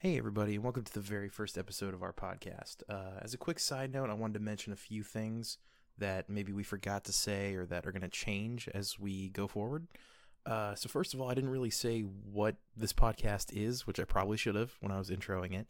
Hey, everybody, and welcome to the very first episode of our podcast. Uh, as a quick side note, I wanted to mention a few things that maybe we forgot to say or that are going to change as we go forward. Uh, so, first of all, I didn't really say what this podcast is, which I probably should have when I was introing it,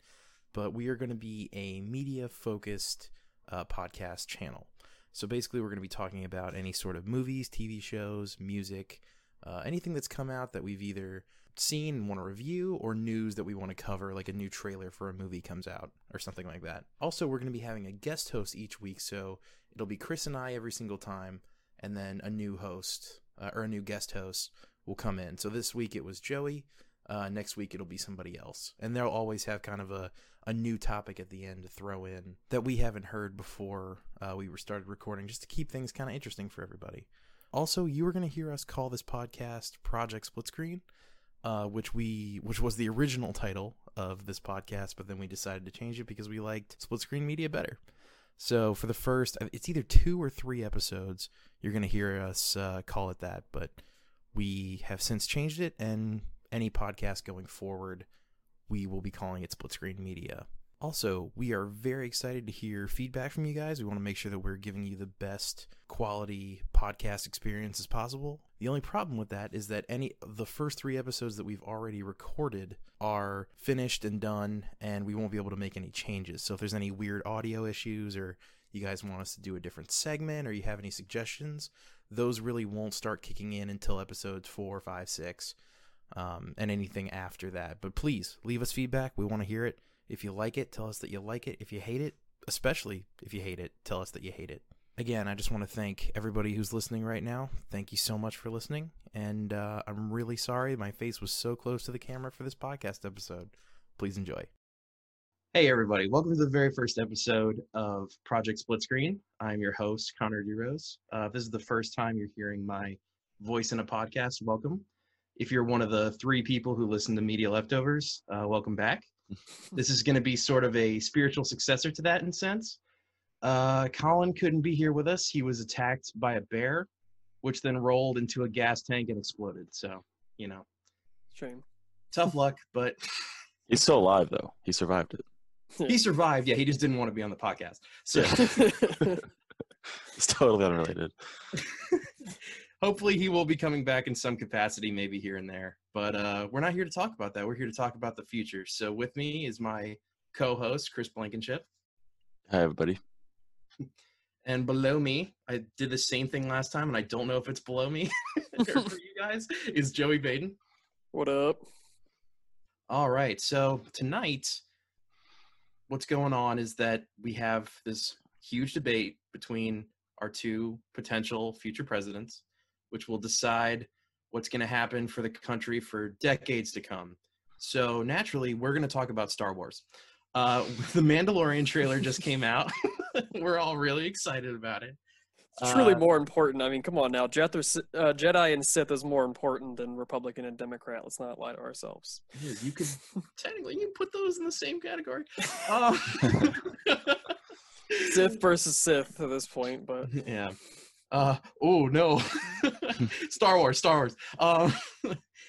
but we are going to be a media focused uh, podcast channel. So, basically, we're going to be talking about any sort of movies, TV shows, music, uh, anything that's come out that we've either seen want to review or news that we want to cover, like a new trailer for a movie comes out or something like that. Also, we're going to be having a guest host each week, so it'll be Chris and I every single time, and then a new host uh, or a new guest host will come in. So this week it was Joey. Uh, next week it'll be somebody else, and they'll always have kind of a, a new topic at the end to throw in that we haven't heard before uh, we started recording, just to keep things kind of interesting for everybody. Also, you are going to hear us call this podcast Project Split Screen uh, which we which was the original title of this podcast, but then we decided to change it because we liked split screen media better. So for the first, it's either two or three episodes. You're gonna hear us uh, call it that, but we have since changed it, and any podcast going forward, we will be calling it split screen media. Also, we are very excited to hear feedback from you guys. We want to make sure that we're giving you the best quality podcast experience as possible. The only problem with that is that any the first 3 episodes that we've already recorded are finished and done and we won't be able to make any changes. So if there's any weird audio issues or you guys want us to do a different segment or you have any suggestions, those really won't start kicking in until episodes four, five, six, um, and anything after that. But please leave us feedback. We want to hear it. If you like it, tell us that you like it. If you hate it, especially if you hate it, tell us that you hate it. Again, I just want to thank everybody who's listening right now. Thank you so much for listening. And uh, I'm really sorry my face was so close to the camera for this podcast episode. Please enjoy. Hey, everybody. Welcome to the very first episode of Project Split Screen. I'm your host, Connor DeRose. Uh, if this is the first time you're hearing my voice in a podcast, welcome. If you're one of the three people who listen to Media Leftovers, uh, welcome back this is going to be sort of a spiritual successor to that in a sense. Uh, Colin couldn't be here with us. He was attacked by a bear, which then rolled into a gas tank and exploded. So, you know, shame. Tough luck, but he's still alive though. He survived it. he survived. Yeah, he just didn't want to be on the podcast. So it's totally unrelated. hopefully he will be coming back in some capacity, maybe here and there. But uh, we're not here to talk about that. We're here to talk about the future. So with me is my co-host Chris Blankenship. Hi, everybody. And below me, I did the same thing last time, and I don't know if it's below me for you guys. Is Joey Baden? What up? All right. So tonight, what's going on is that we have this huge debate between our two potential future presidents which will decide what's going to happen for the country for decades to come. So naturally, we're going to talk about Star Wars. Uh, the Mandalorian trailer just came out. we're all really excited about it. It's truly uh, more important. I mean, come on now, Jedi, uh, Jedi and Sith is more important than Republican and Democrat. Let's not lie to ourselves. You could technically you put those in the same category. Uh, Sith versus Sith at this point, but yeah uh oh no star wars star wars um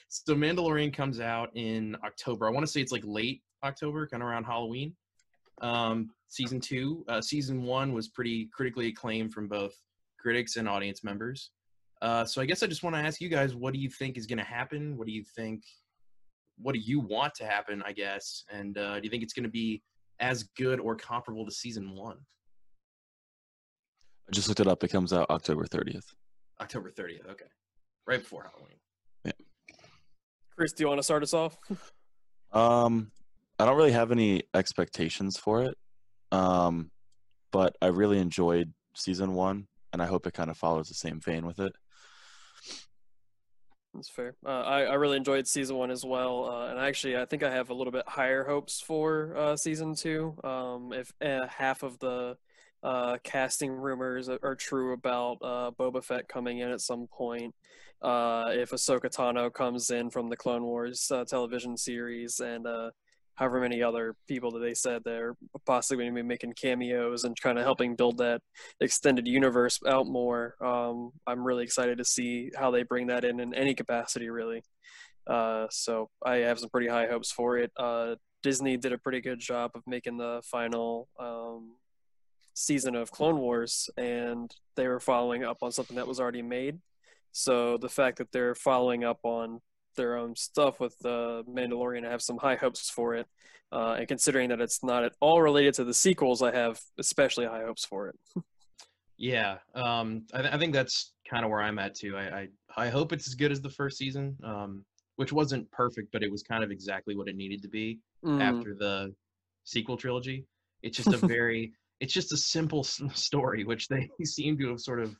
so mandalorian comes out in october i want to say it's like late october kind of around halloween um season two uh season one was pretty critically acclaimed from both critics and audience members uh so i guess i just want to ask you guys what do you think is going to happen what do you think what do you want to happen i guess and uh do you think it's going to be as good or comparable to season one I just looked it up. It comes out October 30th. October 30th. Okay. Right before Halloween. Yeah. Chris, do you want to start us off? um, I don't really have any expectations for it. Um, but I really enjoyed season one, and I hope it kind of follows the same vein with it. That's fair. Uh, I, I really enjoyed season one as well, uh, and actually, I think I have a little bit higher hopes for uh, season two. Um, if uh, half of the uh, casting rumors are true about uh, Boba Fett coming in at some point. Uh, if Ahsoka Tano comes in from the Clone Wars television series, and however many other people that they said they're possibly going to be making cameos and kind of helping build that extended universe out more. Um, I'm really excited to see how they bring that in in any capacity, really. Uh, so I have some pretty high hopes for it. Uh, Disney did a pretty good job of making the final um, season of Clone Wars, and they were following up on something that was already made. So the fact that they're following up on their own stuff with the Mandalorian, I have some high hopes for it. Uh, and considering that it's not at all related to the sequels, I have especially high hopes for it. Yeah, um, I, th- I think that's kind of where I'm at too. I, I I hope it's as good as the first season, um, which wasn't perfect, but it was kind of exactly what it needed to be Mm, after the sequel trilogy. It's just a very, it's just a simple s- story, which they seem to have sort of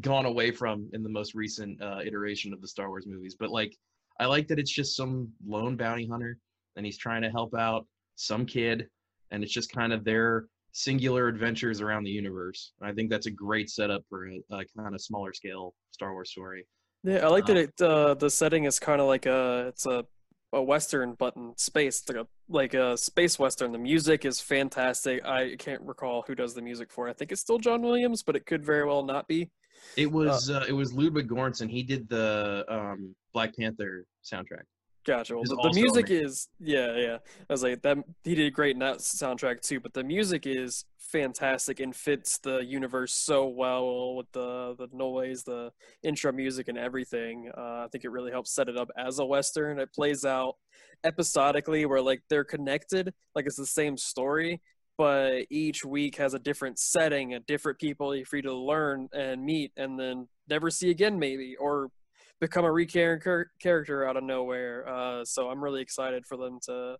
gone away from in the most recent uh, iteration of the Star Wars movies. But like, I like that it's just some lone bounty hunter, and he's trying to help out some kid, and it's just kind of their singular adventures around the universe. I think that's a great setup for a, a kind of smaller scale Star Wars story. Yeah, I like that Uh, it. Uh, the setting is kind of like a it's a a western, but in space. Like a like a space western. The music is fantastic. I can't recall who does the music for. it. I think it's still John Williams, but it could very well not be. It was uh, it was Ludwig Göransson. He did the um, Black Panther soundtrack. Gotcha. Well, the, music is yeah, yeah. I was like that. He did great in that soundtrack too. But the music is fantastic and fits the universe so well with the the noise, the intro music, and everything. Uh, I think it really helps set it up as a western. It plays out episodically, where like they're connected, like it's the same story, but each week has a different setting, a different people you're free to learn and meet, and then never see again, maybe or become a recurring char- character out of nowhere. Uh, so I'm really excited for them to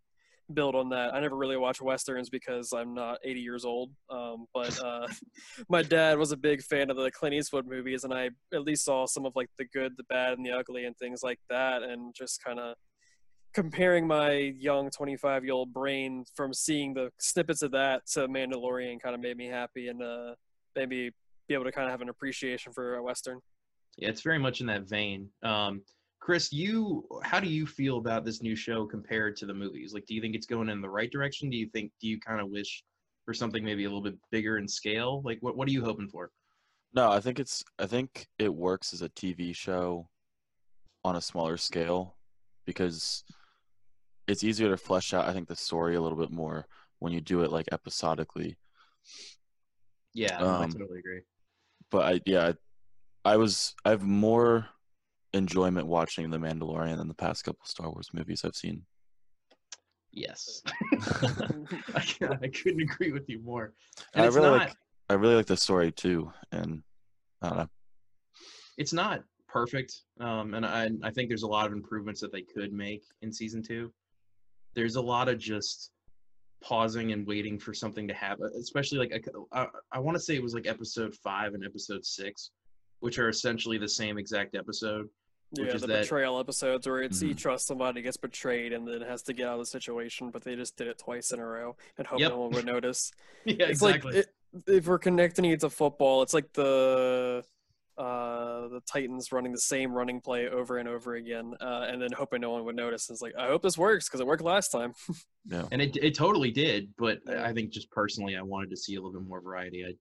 build on that. I never really watch westerns because I'm not 80 years old. Um, but uh, my dad was a big fan of the Clint Eastwood movies, and I at least saw some of like the good, the bad, and the ugly, and things like that, and just kind of comparing my young 25 year old brain from seeing the snippets of that to Mandalorian kind of made me happy and uh, maybe be able to kind of have an appreciation for a western. Yeah, it's very much in that vein. Um, Chris, you how do you feel about this new show compared to the movies? Like, do you think it's going in the right direction? Do you think do you kind of wish for something maybe a little bit bigger in scale? Like, what what are you hoping for? No, I think it's I think it works as a TV show on a smaller scale because it's easier to flesh out I think the story a little bit more when you do it like episodically. Yeah, no, I Um, totally agree. But I yeah, I was I have more enjoyment watching The Mandalorian than the past couple Star Wars movies I've seen. Yes, I, I couldn't agree with you more. And And I it's really not like I really like the story too and I don't know. it's not perfect, um, and I I think there's a lot of improvements that they could make in season two. There's a lot of just pausing and waiting for something to happen, especially like I, I want to say it was like episode five and episode six, which are essentially the same exact episode. which Yeah, is the that- betrayal episodes where it's he Mhm. trusts somebody, gets betrayed, and then has to get out of the situation, but they just did it twice in a row and hope Yep. no one would notice. yeah, it's exactly. like it, if we're connecting it to football, it's like the uh the Titans running the same running play over and over again, uh, and then hoping no one would notice. It's like I hope this works because it worked last time. Yeah. and it it totally did but i think just personally i wanted to see a little bit more variety I,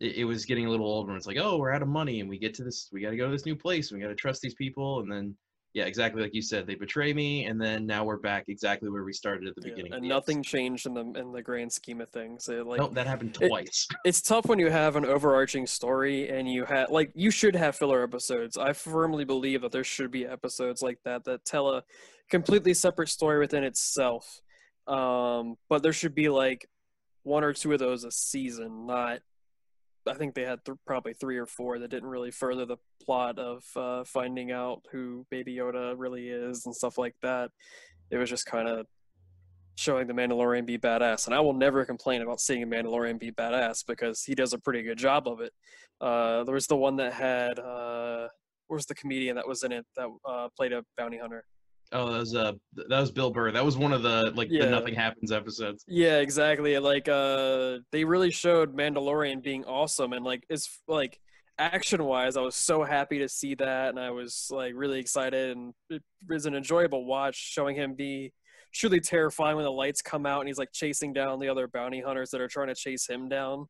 it, it was getting a little old when it's like oh we're out of money and we get to this we got to go to this new place and we got to trust these people and then yeah exactly like you said they betray me and then now we're back exactly where we started at the Yeah, beginning and the nothing episode. changed in the in the grand scheme of things. It, like nope that happened it- twice it's tough when you have an overarching story and you have like you should have filler episodes. I firmly believe that there should be episodes like that that tell a completely separate story within itself. Um, but there should be like one or two of those a season, not I think they had th- probably three or four that didn't really further the plot of uh, finding out who Baby Yoda really is and stuff like that. It was just kind of showing the Mandalorian be badass, and I will never complain about seeing a Mandalorian be badass because he does a pretty good job of it. Uh, there was the one that had uh, was the comedian that was in it that uh, played a bounty hunter? Oh that was uh that was bill burr that was one of the like Yeah. the nothing happens episodes Yeah, exactly. Like uh they really showed Mandalorian being awesome and like it's like action wise I was so happy to see that and I was like really excited and it was an enjoyable watch showing him be truly terrifying when the lights come out and he's like chasing down the other bounty hunters that are trying to chase him down.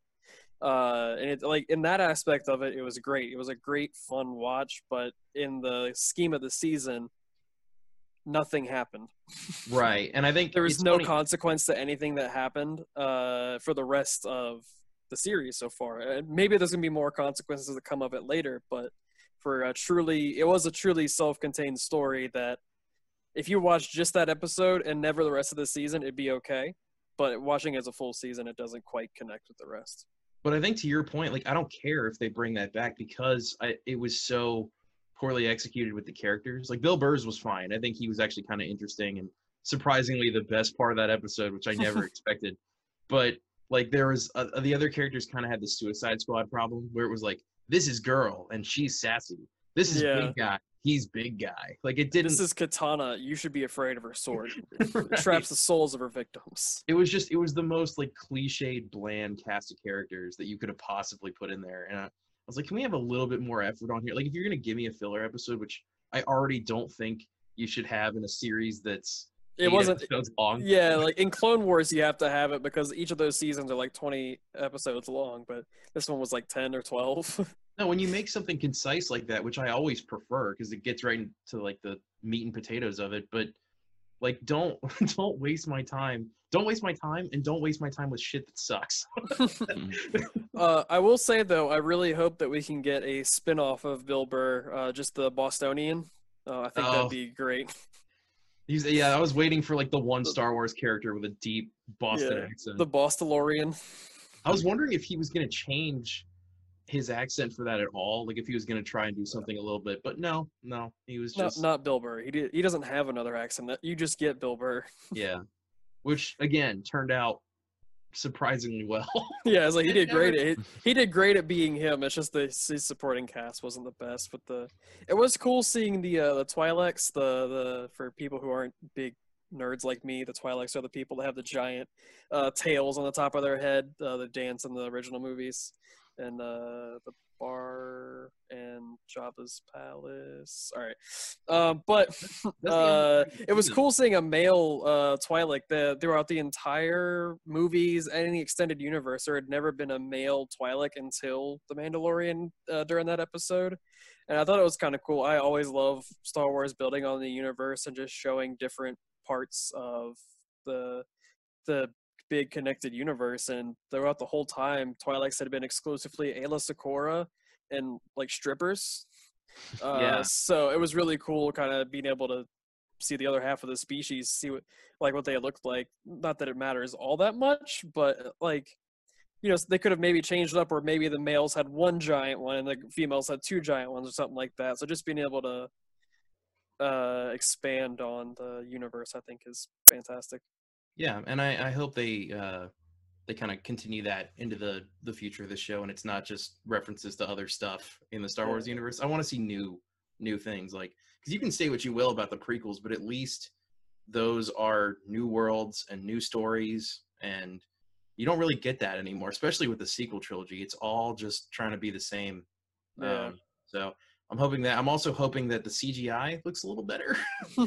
Uh and it like in that aspect of it it was great. It was a great fun watch, but in the scheme of the season nothing happened. right, and I think There was no funny- consequence to anything that happened uh, for the rest of the series so far. And maybe there's gonna be more consequences that come of it later, but for a truly, it was a truly self-contained story that if you watch just that episode and never the rest of the season, it'd be okay. But watching as a full season, it doesn't quite connect with the rest. But I think to your point, like I don't care if they bring that back because I, it was so poorly executed with the characters. Like Bill Burrs was fine. I think he was actually kind of interesting and surprisingly the best part of that episode, which I never expected. But like there was uh, the other characters kind of had the Suicide Squad problem where it was like this is girl and she's sassy. This is Yeah. big guy. He's big guy. Like it didn't. This is Katana. You should be afraid of her sword. Right. traps the souls of her victims. it was just it was the most like cliched bland cast of characters that you could have possibly put in there and I, I was like can we have a little bit more effort on here like if you're going to give me a filler episode which i already don't think you should have in a series that's It wasn't. episodes long Yeah, like in Clone Wars, you have to have it because each of those seasons are like 20 episodes long, but this one was like 10 or 12. no when you make something concise like that which i always prefer because it gets right into like the meat and potatoes of it but like don't don't waste my time don't waste my time and don't waste my time with shit that sucks uh, I will say though, I really hope that we can get a spin-off of Bill Burr, uh, just the Bostonian. Uh, I think Oh. that'd be great. He's, yeah i was waiting for like the one star wars character with a deep boston Yeah, accent The Bostolorian. I was wondering if he was going to change his accent for that at all, like if he was going to try and do something a little bit, but no, no, he was Not, just not Bill Burr. He did, he doesn't have another accent. That you just get Bill Burr. yeah, which again turned out surprisingly well. yeah, it's like he did great. At, he, he did great at being him. It's just the his supporting cast wasn't the best. But the it was cool seeing the uh, the Twi'leks. The the for people who aren't big nerds like me, the Twi'leks are the people that have the giant uh, tails on the top of their head. Uh, the dance in the original movies, and uh, the bar and Jabba's palace. All right, um, but uh, end of the it was cool seeing a male uh, Twi'lek the, throughout the entire movies and the extended universe. There had never been a male Twi'lek until The Mandalorian uh, during that episode, and I thought it was kind of cool. I always love Star Wars building on the universe and just showing different parts of the the big connected universe. And throughout the whole time, Twi'leks had been exclusively Aayla Secura and like strippers. Uh, Yeah. So it was really cool, kind of being able to see the other half of the species, see what like what they looked like. Not that it matters all that much, but like you know they could have maybe changed it up, or maybe the males had one giant one and the females had two giant ones, or something like that. So just being able to uh expand on the universe, I think, is fantastic. Yeah, and I, I hope they uh, they kind of continue that into the the future of the show, and it's not just references to other stuff in the Star Wars universe. I want to see new new things, like because you can say what you will about the prequels, but at least those are new worlds and new stories, and you don't really get that anymore, especially with the sequel trilogy. It's all just trying to be the same. Yeah. Um, so I'm hoping that I'm also hoping that the CGI looks a little better.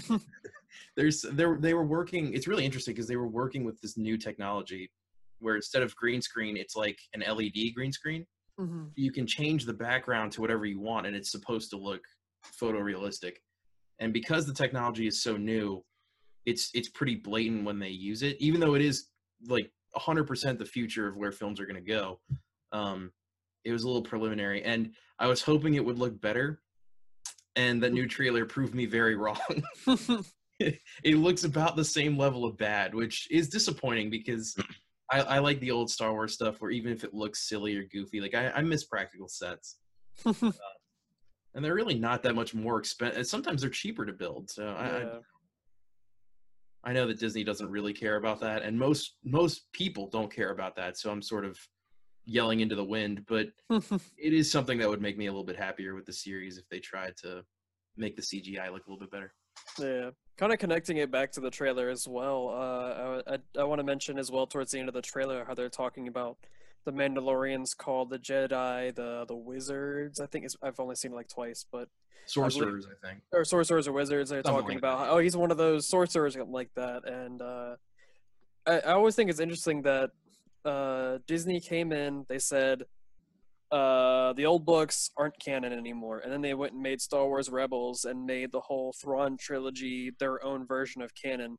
There's they were they were working. It's really interesting because they were working with this new technology where instead of green screen, it's like an LED green screen. Mhm. You can change the background to whatever you want, and it's supposed to look photorealistic. And because the technology is so new, it's it's pretty blatant when they use it, even though it is like 100% the future of where films are going to go. Um, it was a little preliminary, and I was hoping it would look better. And that new trailer proved me very wrong. it looks about the same level of bad, which is disappointing because I, I like the old Star Wars stuff where even if it looks silly or goofy, like I, I miss practical sets. Uh, and they're really not that much more expensive. Sometimes they're cheaper to build. So I, I, I know that Disney doesn't really care about that, and most most people don't care about that. So I'm sort of yelling into the wind, but it is something that would make me a little bit happier with the series if they tried to make the CGI look a little bit better. Yeah, kind of connecting it back to the trailer as well. Uh, I I, I want to mention as well towards the end of the trailer how they're talking about the Mandalorians called the Jedi, the the Wizards. I think it's, I've only seen it like twice, but Sorcerers, I think. or sorcerers or wizards. They're Something talking like about that, oh he's one of those sorcerers like that, and uh, I, I always think it's interesting that uh, Disney came in. They said uh, the old books aren't canon anymore. And then they went and made Star Wars Rebels and made the whole Thrawn trilogy their own version of canon.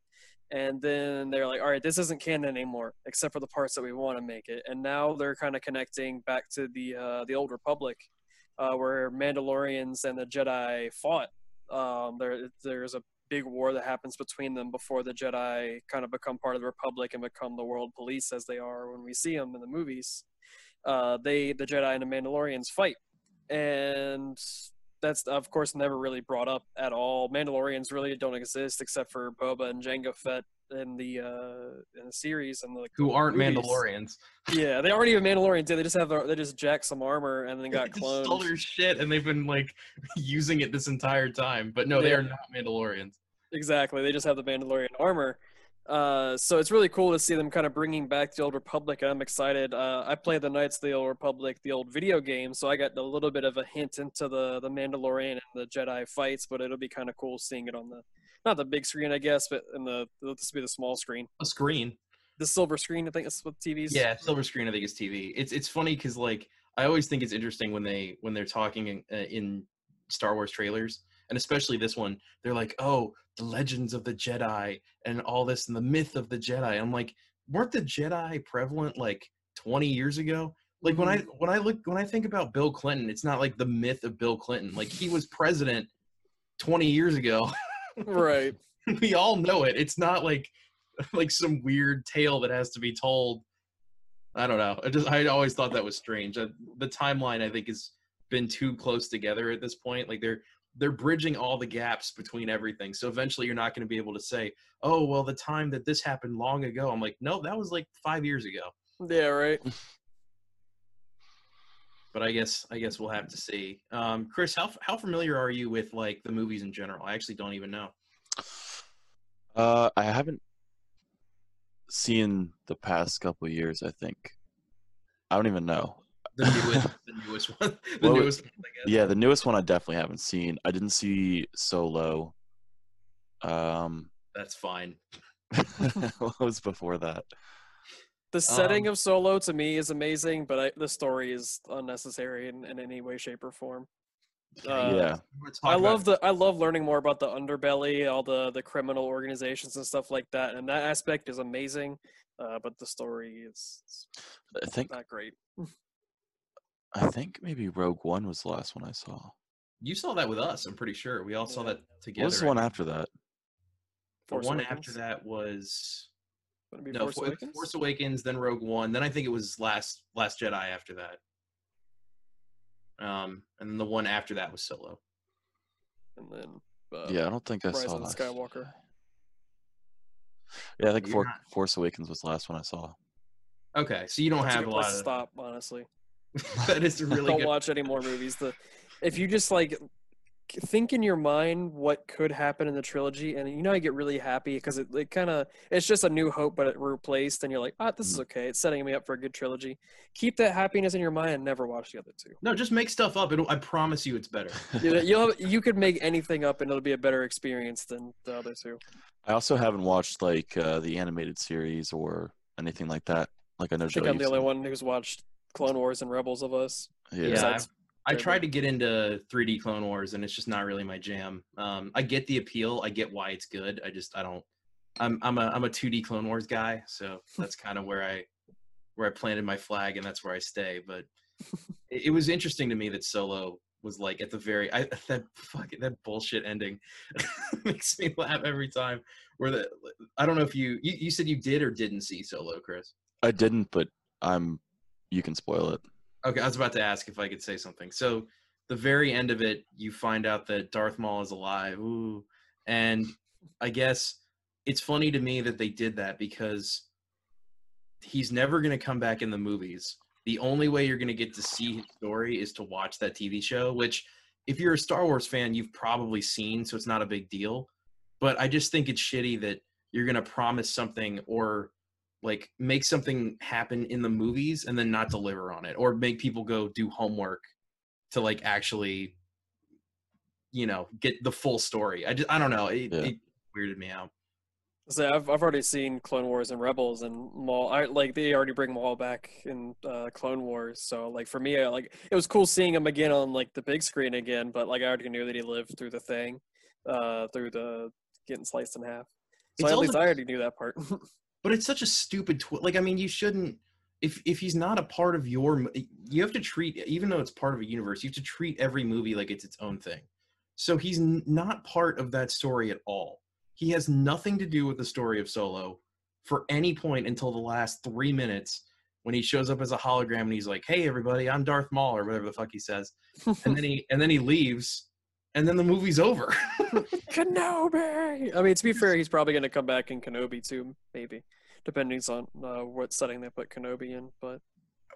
And then they're like, all right, this isn't canon anymore, except for the parts that we want to make it. And now they're kind of connecting back to the uh, the old Republic, uh, where Mandalorians and the Jedi fought. Um, there, there's a big war that happens between them before the Jedi kind of become part of the Republic and become the world police as they are when we see them in the movies uh, they the Jedi and the Mandalorians fight, and that's of course never really brought up at all. Mandalorians really don't exist except for Boba and Jango Fett in the uh, in the series and the Who aren't movies. Mandalorians? Yeah, they aren't even Mandalorians. They just have their, they just jack some armor and then got just stole their shit and they've been like using it this entire time. But no, they are not Mandalorians. Exactly. They just have the Mandalorian armor. Uh, so it's really cool to see them kind of bringing back the old Republic. I'm excited. Uh, I played the Knights of the Old Republic, the old video game, so I got a little bit of a hint into the the Mandalorian and the Jedi fights. But it'll be kind of cool seeing it on the not the big screen, I guess, but in the this will be the small screen, A screen. the silver screen. I think that's what TVs. Yeah, silver screen. I think is TV. It's it's funny because like I always think it's interesting when they when they're talking in, uh, in Star Wars trailers, and especially this one. They're like, oh, the legends of the Jedi and all this and the myth of the Jedi. I'm like, weren't the Jedi prevalent like 20 years ago? Like when I mm-hmm. when I look when I think about Bill Clinton, it's not like the myth of Bill Clinton. Like he was president 20 years ago. Right. we all know it. It's not like like some weird tale that has to be told. I don't know. I just I always thought that was strange. The timeline I think has been too close together at this point. Like they're they're bridging all the gaps between everything. So eventually you're not going to be able to say, "Oh, well the time that this happened long ago." I'm like, "No, that was like 5 years ago." Yeah. Right. But I guess I guess we'll have to see. Um Chris, how how familiar are you with like the movies in general? I actually don't even know. Uh, I haven't seen the past couple of years. I think I don't even know. The newest the newest one. The Well, newest one, I guess. Yeah, the newest one I definitely haven't seen. I didn't see Solo. Um, That's fine. what was before that? The setting Um, of Solo to me is amazing, but I, the story is unnecessary in, in any way, shape, or form. Uh, yeah, I love the I love learning more about the underbelly, all the the criminal organizations and stuff like that, and that aspect is amazing. Uh, but the story is is I think not great. I think maybe Rogue One was the last one I saw. You saw that with us. I'm pretty sure we all saw that together. What was the one after that? The Force one Awakens? after that was Would it be no Force Force Awakens? Force Awakens, then Rogue One, then I think it was Last Last Jedi after that. Um, and then the one after that was Solo. and then uh, yeah, I don't think I Rise saw of the Last Skywalker. Yeah, I think You're For- Force Awakens was the last one I saw. Okay, so you don't That's have good a lot to of. stop. Honestly, that is really don't good. watch any more movies. The if you just like think in your mind what could happen in the trilogy, and you know I get really happy because it, it kind of it's just a New Hope, but it replaced, and you're like, ah, this Mm. is okay. It's setting me up for a good trilogy. Keep that happiness in your mind and never watch the other two. No, just make stuff up. It'll, I promise you, it's better. You know, you'll you could make anything up, and it'll be a better experience than the other two. I also haven't watched like uh, the animated series or anything like that. Like I know I think Joe, I'm the only one who's watched Clone Wars and Rebels of us. Yeah, Yeah, I tried to get into 3D Clone Wars, and it's just not really my jam. Um, I get the appeal. I get why it's good. I just I don't. I'm I'm a I'm a 2D Clone Wars guy, so that's kind of where I where I planted my flag, and that's where I stay. But it, it was interesting to me that Solo was like at the very I that fucking that bullshit ending makes me laugh every time. Where the I don't know if you you, you said you did or didn't see Solo, Chris. I didn't, but I'm. You can spoil it. Okay, I was about to ask if I could say something. So, the very end of it, you find out that Darth Maul is alive. Ooh. And I guess it's funny to me that they did that because he's never going to come back in the movies. The only way you're going to get to see his story is to watch that TV show, which, if you're a Star Wars fan, you've probably seen, so it's not a big deal. But I just think it's shitty that you're going to promise something or like make something happen in the movies and then not deliver on it or make people go do homework to like actually you know get the full story i just i don't know it, Yeah. it weirded me out So I've I've already seen Clone Wars and Rebels and Maul. I like they already bring Maul back in uh, Clone Wars. So like for me, I, like it was cool seeing him again on like the big screen again. But like I already knew that he lived through the thing, uh, through the getting sliced in half. So It's at least also- I already knew that part. But it's such a stupid twi- like I mean you shouldn't if if he's not a part of your you have to treat even though it's part of a universe you have to treat every movie like it's its own thing. So he's n- not part of that story at all. He has nothing to do with the story of Solo for any point until the last 3 minutes when he shows up as a hologram and he's like, "Hey everybody, I'm Darth Maul" or whatever the fuck he says. And then he and then he leaves and then the movie's over. Kenobi. I mean, to be fair, he's probably going to come back in Kenobi too, maybe, depending on uh, what setting they put Kenobi in. But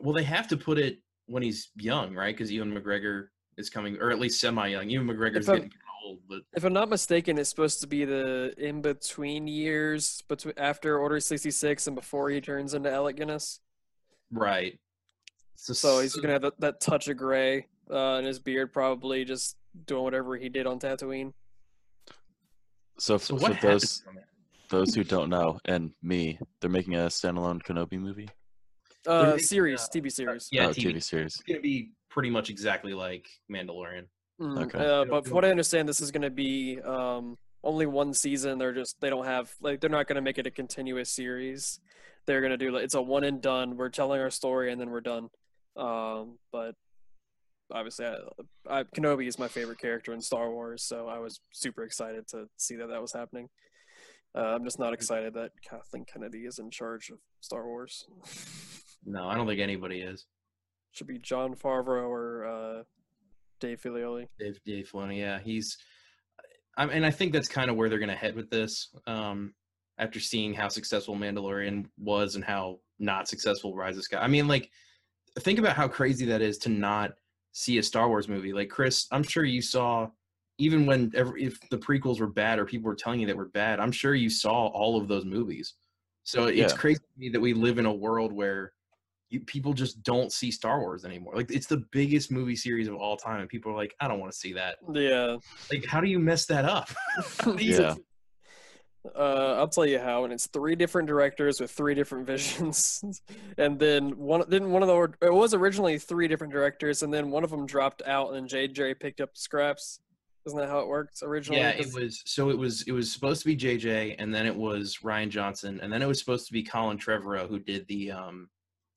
well, they have to put it when he's young, right? Because Ewan McGregor is coming, or at least semi-young. Ewan McGregor's getting old, but if I'm not mistaken, it's supposed to be the in between years between after Order 66 and before he turns into Alec Guinness. right. So he's gonna have that, that touch of gray uh, in his beard, probably just doing whatever he did on Tatooine. So, So f- what for those those who don't know, and me, they're making a standalone Kenobi movie. Uh, making, series, uh, TV series. Yeah, oh, TV. TV series. It's gonna be pretty much exactly like Mandalorian. Mm, Okay. Uh, but from what I understand, this is going to be um, only one season. They're just they don't have like they're not going to make it a continuous series. They're going to do like it's a one and done. We're telling our story and then we're done. Um, but obviously, I, I, Kenobi is my favorite character in Star Wars, so I was super excited to see that that was happening. Uh, I'm just not excited that Kathleen Kennedy is in charge of Star Wars. No, I don't think anybody is. Should be Jon Favreau or uh, Dave Filoni. Dave, Dave Filoni, yeah, he's. I and I think that's kind of where they're gonna head with this. Um, after seeing how successful Mandalorian was and how not successful Rise of Sky. I mean, like, think about how crazy that is to not see a Star Wars movie. Like Chris, I'm sure you saw, even when every, if the prequels were bad or people were telling you that were bad, I'm sure you saw all of those movies. So it's Yeah. crazy to me that we live in a world where you, people just don't see Star Wars anymore. Like it's the biggest movie series of all time, and people are like, I don't want to see that. Yeah. Like, how do you mess that up? How do you- Yeah. Uh, I'll tell you how, and it's three different directors with three different visions, and then one didn't one of the it was originally three different directors, and then one of them dropped out, and JJ picked up scraps. Isn't that how it works originally? Yeah, it was. So it was. It was supposed to be JJ, and then it was Rian Johnson, and then it was supposed to be Colin Trevorrow who did the um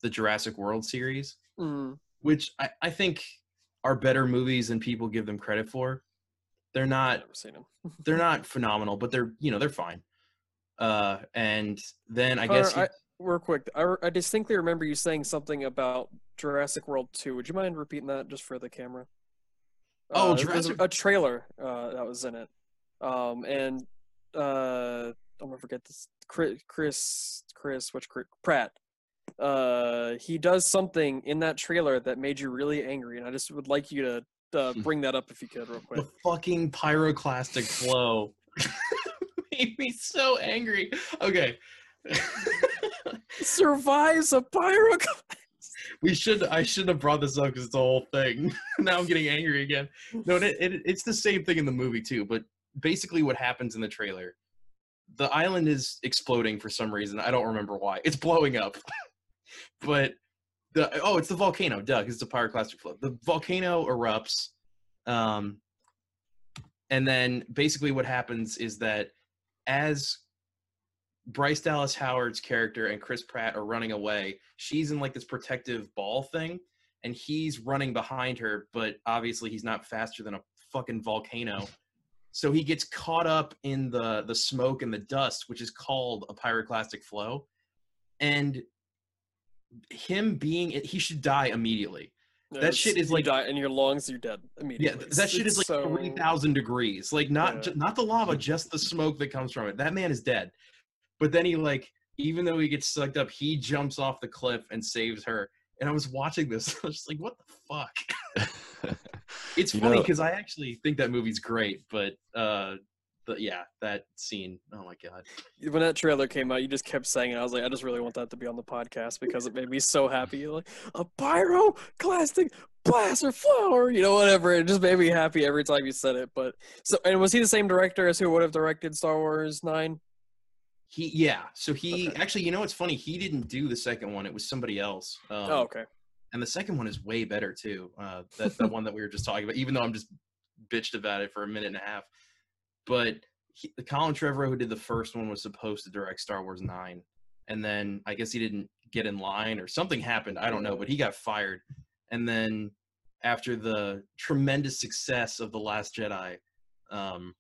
the Jurassic World series, Mm, which I, I think are better movies than people give them credit for. They're not. never seen him. They're not phenomenal, but they're you know they're fine. Uh, and then I guess he- Real quick, I, I distinctly remember you saying something about Jurassic World Two. Would you mind repeating that just for the camera? Oh, Uh, Jurassic- a trailer uh, that was in it, um, and uh, I'm gonna forget this. Chris, Chris, Chris, which Chris, Pratt. Uh, he does something in that trailer that made you really angry, and I just would like you to uh, bring that up if you could, real quick. the fucking pyroclastic flow made me so angry. Okay. Survives a pyro. we should i shouldn't have brought this up because it's the whole thing now i'm getting angry again no it, it, it's the same thing in the movie too but basically what happens in the trailer the island is exploding for some reason i don't remember why it's blowing up but the oh it's the volcano Doug. it's a pyroclastic flow the volcano erupts um and then basically what happens is that as Bryce Dallas Howard's character and Chris Pratt are running away. She's in like this protective ball thing, and he's running behind her, but obviously he's not faster than a fucking volcano. So he gets caught up in the the smoke and the dust, which is called a pyroclastic flow. And him being he should die immediately. That shit is you like- die in your lungs. You're dead Yeah, immediately. th- that shit is like so- three thousand degrees. Like not Yeah. ju- not the lava, just the smoke that comes from it. That man is dead. But then he like, even though he gets sucked up, he jumps off the cliff and saves her. And I was watching this, I was just like, what the fuck? It's funny because I actually think that movie's great, but uh, but yeah, that scene. Oh my god. when that trailer came out, you just kept saying it. I was like, I just really want that to be on the podcast because it made me so happy. Like a pyroclastic blaster flower, you know, whatever. It just made me happy every time you said it. But so, and was he the same director as who would have directed Star Wars Nine? He yeah. So he Okay. actually, you know what's funny? He didn't do the second one. It was somebody else. Um, oh, okay. and the second one is way better too. Uh, that the one that we were just talking about. Even though I'm just bitched about it for a minute and a half, but he, Colin Trevorrow, who did the first one, was supposed to direct Star Wars Nine, and then I guess he didn't get in line or something happened. I don't know, but he got fired. And then after the tremendous success of the Last Jedi, um,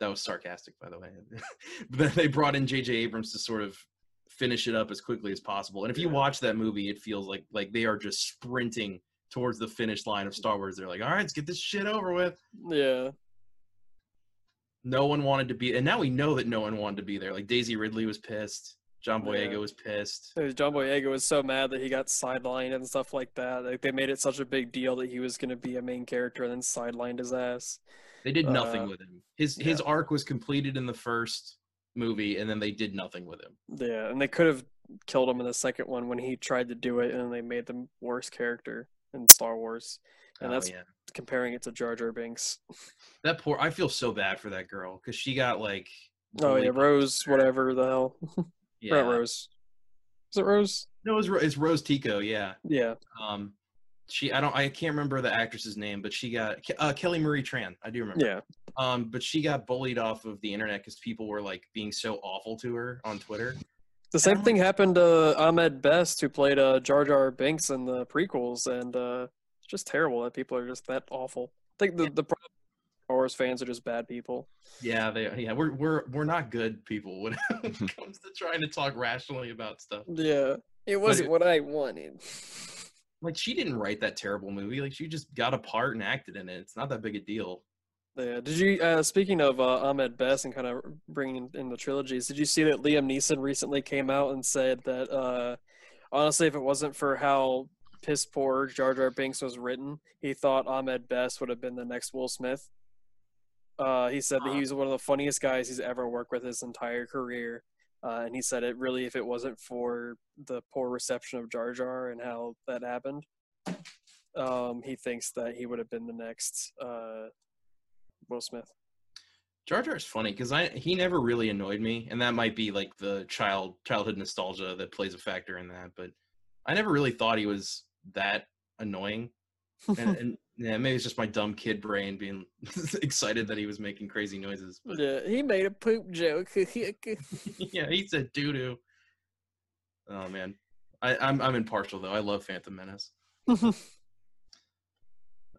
that was sarcastic, by the way. but then they brought in J.J. Abrams to sort of finish it up as quickly as possible. And if you watch that movie, it feels like like they are just sprinting towards the finish line of Star Wars. They're like, all right, let's get this shit over with. Yeah. No one wanted to be, and now we know that no one wanted to be there. Like Daisy Ridley was pissed. John Yeah. Boyega was pissed. John Boyega was so mad that he got sidelined and stuff like that. Like they made it such a big deal that he was going to be a main character and then sidelined his ass. They did nothing Uh, with him. His his arc was completed in the first movie, and then they did nothing with him. Yeah, and they could have killed him in the second one when he tried to do it, and they made the worst character in Star Wars. And Oh, that's yeah. comparing it to Jar Jar Binks. That poor. I feel so bad for that girl because she got like. Oh yeah. Rose, whatever the hell. Yeah. Not Rose. Is it Rose? No, it's, it's Rose Tico. Yeah. Yeah. Um, she. I don't. I can't remember the actress's name, but she got uh, Kelly Marie Tran. I do remember. Yeah. Um, but she got bullied off of the internet because people were like being so awful to her on Twitter. The same thing happened to Ahmed Best, who played uh, Jar Jar Binks in the prequels, and uh, it's just terrible that people are just that awful. I think the the problem Star Wars fans are just bad people. Yeah, they. Yeah, we're we're we're not good people when it comes to trying to talk rationally about stuff. Yeah, it wasn't what I wanted. Like she didn't write that terrible movie. Like she just got a part and acted in it. It's not that big a deal. Yeah. Did you? Uh, speaking of uh, Ahmed Best and kind of bringing in the trilogies, did you see that Liam Neeson recently came out and said that uh, honestly, if it wasn't for how piss poor Jar Jar Binks was written, he thought Ahmed Best would have been the next Will Smith. Uh, he said that he was one of the funniest guys he's ever worked with his entire career. Uh, and he said it really, if it wasn't for the poor reception of Jar Jar and how that happened, um, he thinks that he would have been the next uh, Will Smith. Jar Jar's funny because I he never really annoyed me, and that might be like the child childhood nostalgia that plays a factor in that. But I never really thought he was that annoying, and, and yeah, maybe it's just my dumb kid brain being excited that he was making crazy noises. But Yeah, he made a poop joke. yeah, he said doo doo. Oh man, I, I'm I'm impartial though. I love Phantom Menace.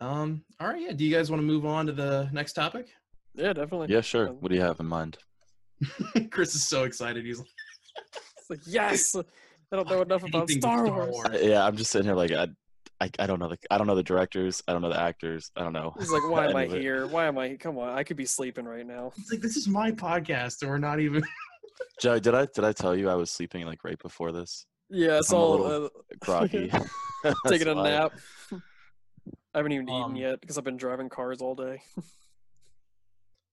Um. All right. Yeah. Do you guys want to move on to the next topic? yeah, definitely. Yeah, sure. Um, What do you have in mind? Chris is so excited. He's like, It's like, yes, I don't know enough about Anything but Star Star Wars. Wars. I, yeah, I'm just sitting here like I, I, I don't know the I don't know the directors. I don't know the actors. I don't know. He's like, why am I of it. here? Why am I? Come on, I could be sleeping right now. It's like this is my podcast, and we're not even. Joe, did I did I tell you I was sleeping like right before this? Yeah, it's I'm all little uh, Groggy. taking a nap. I haven't even Um, eaten yet because I've been driving cars all day.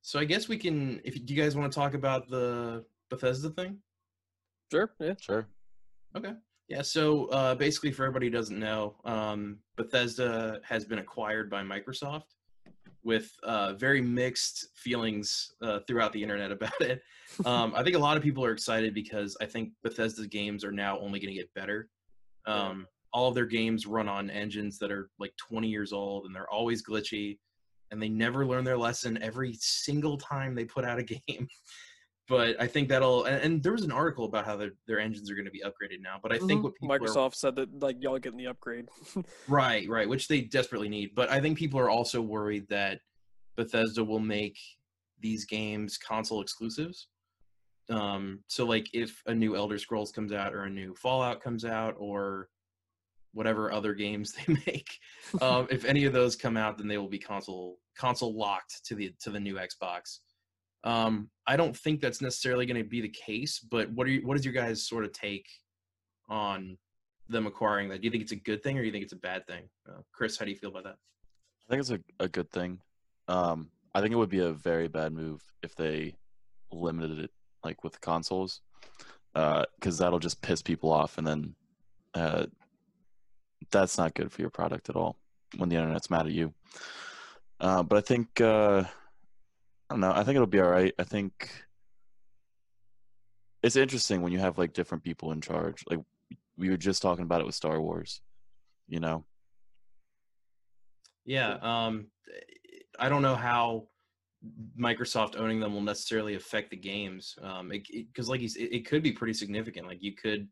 So I guess we can. If do you guys want to talk about the Bethesda thing? Sure, yeah. Sure. Okay. Yeah. So uh, basically, for everybody who doesn't know, um, Bethesda has been acquired by Microsoft, with uh, very mixed feelings uh, throughout the internet about it. Um, I think a lot of people are excited because I think Bethesda's games are now only going to get better. Yeah. Um, all of their games run on engines that are like 20 years old, and they're always glitchy, and they never learn their lesson every single time they put out a game. but I think that'll and, and there was an article about how their, their engines are going to be upgraded now. But I think Mhm. what people are Microsoft said that like y'all getting the upgrade. Right, right, which they desperately need. But I think people are also worried that Bethesda will make these games console exclusives. Um, so like if a new Elder Scrolls comes out or a new Fallout comes out or whatever other games they make, um, if any of those come out, then they will be console console locked to the to the new Xbox. Um, I don't think that's necessarily going to be the case, but what are you, what is your guys' sort of take on them acquiring that? Do you think it's a good thing or do you think it's a bad thing? Uh, Chris, how do you feel about that? I think it's a, a good thing. Um, I think it would be a very bad move if they limited it like with consoles, because that'll just piss people off, and then uh, that's not good for your product at all when the internet's mad at you. Uh, but I think uh, I don't know. I think it'll be all right. I think it's interesting when you have like different people in charge. Like we were just talking about it with Star Wars. You know, Yeah. Um, I don't know how Microsoft owning them will necessarily affect the games. Um, because like you, s- it, it could be pretty significant. Like you could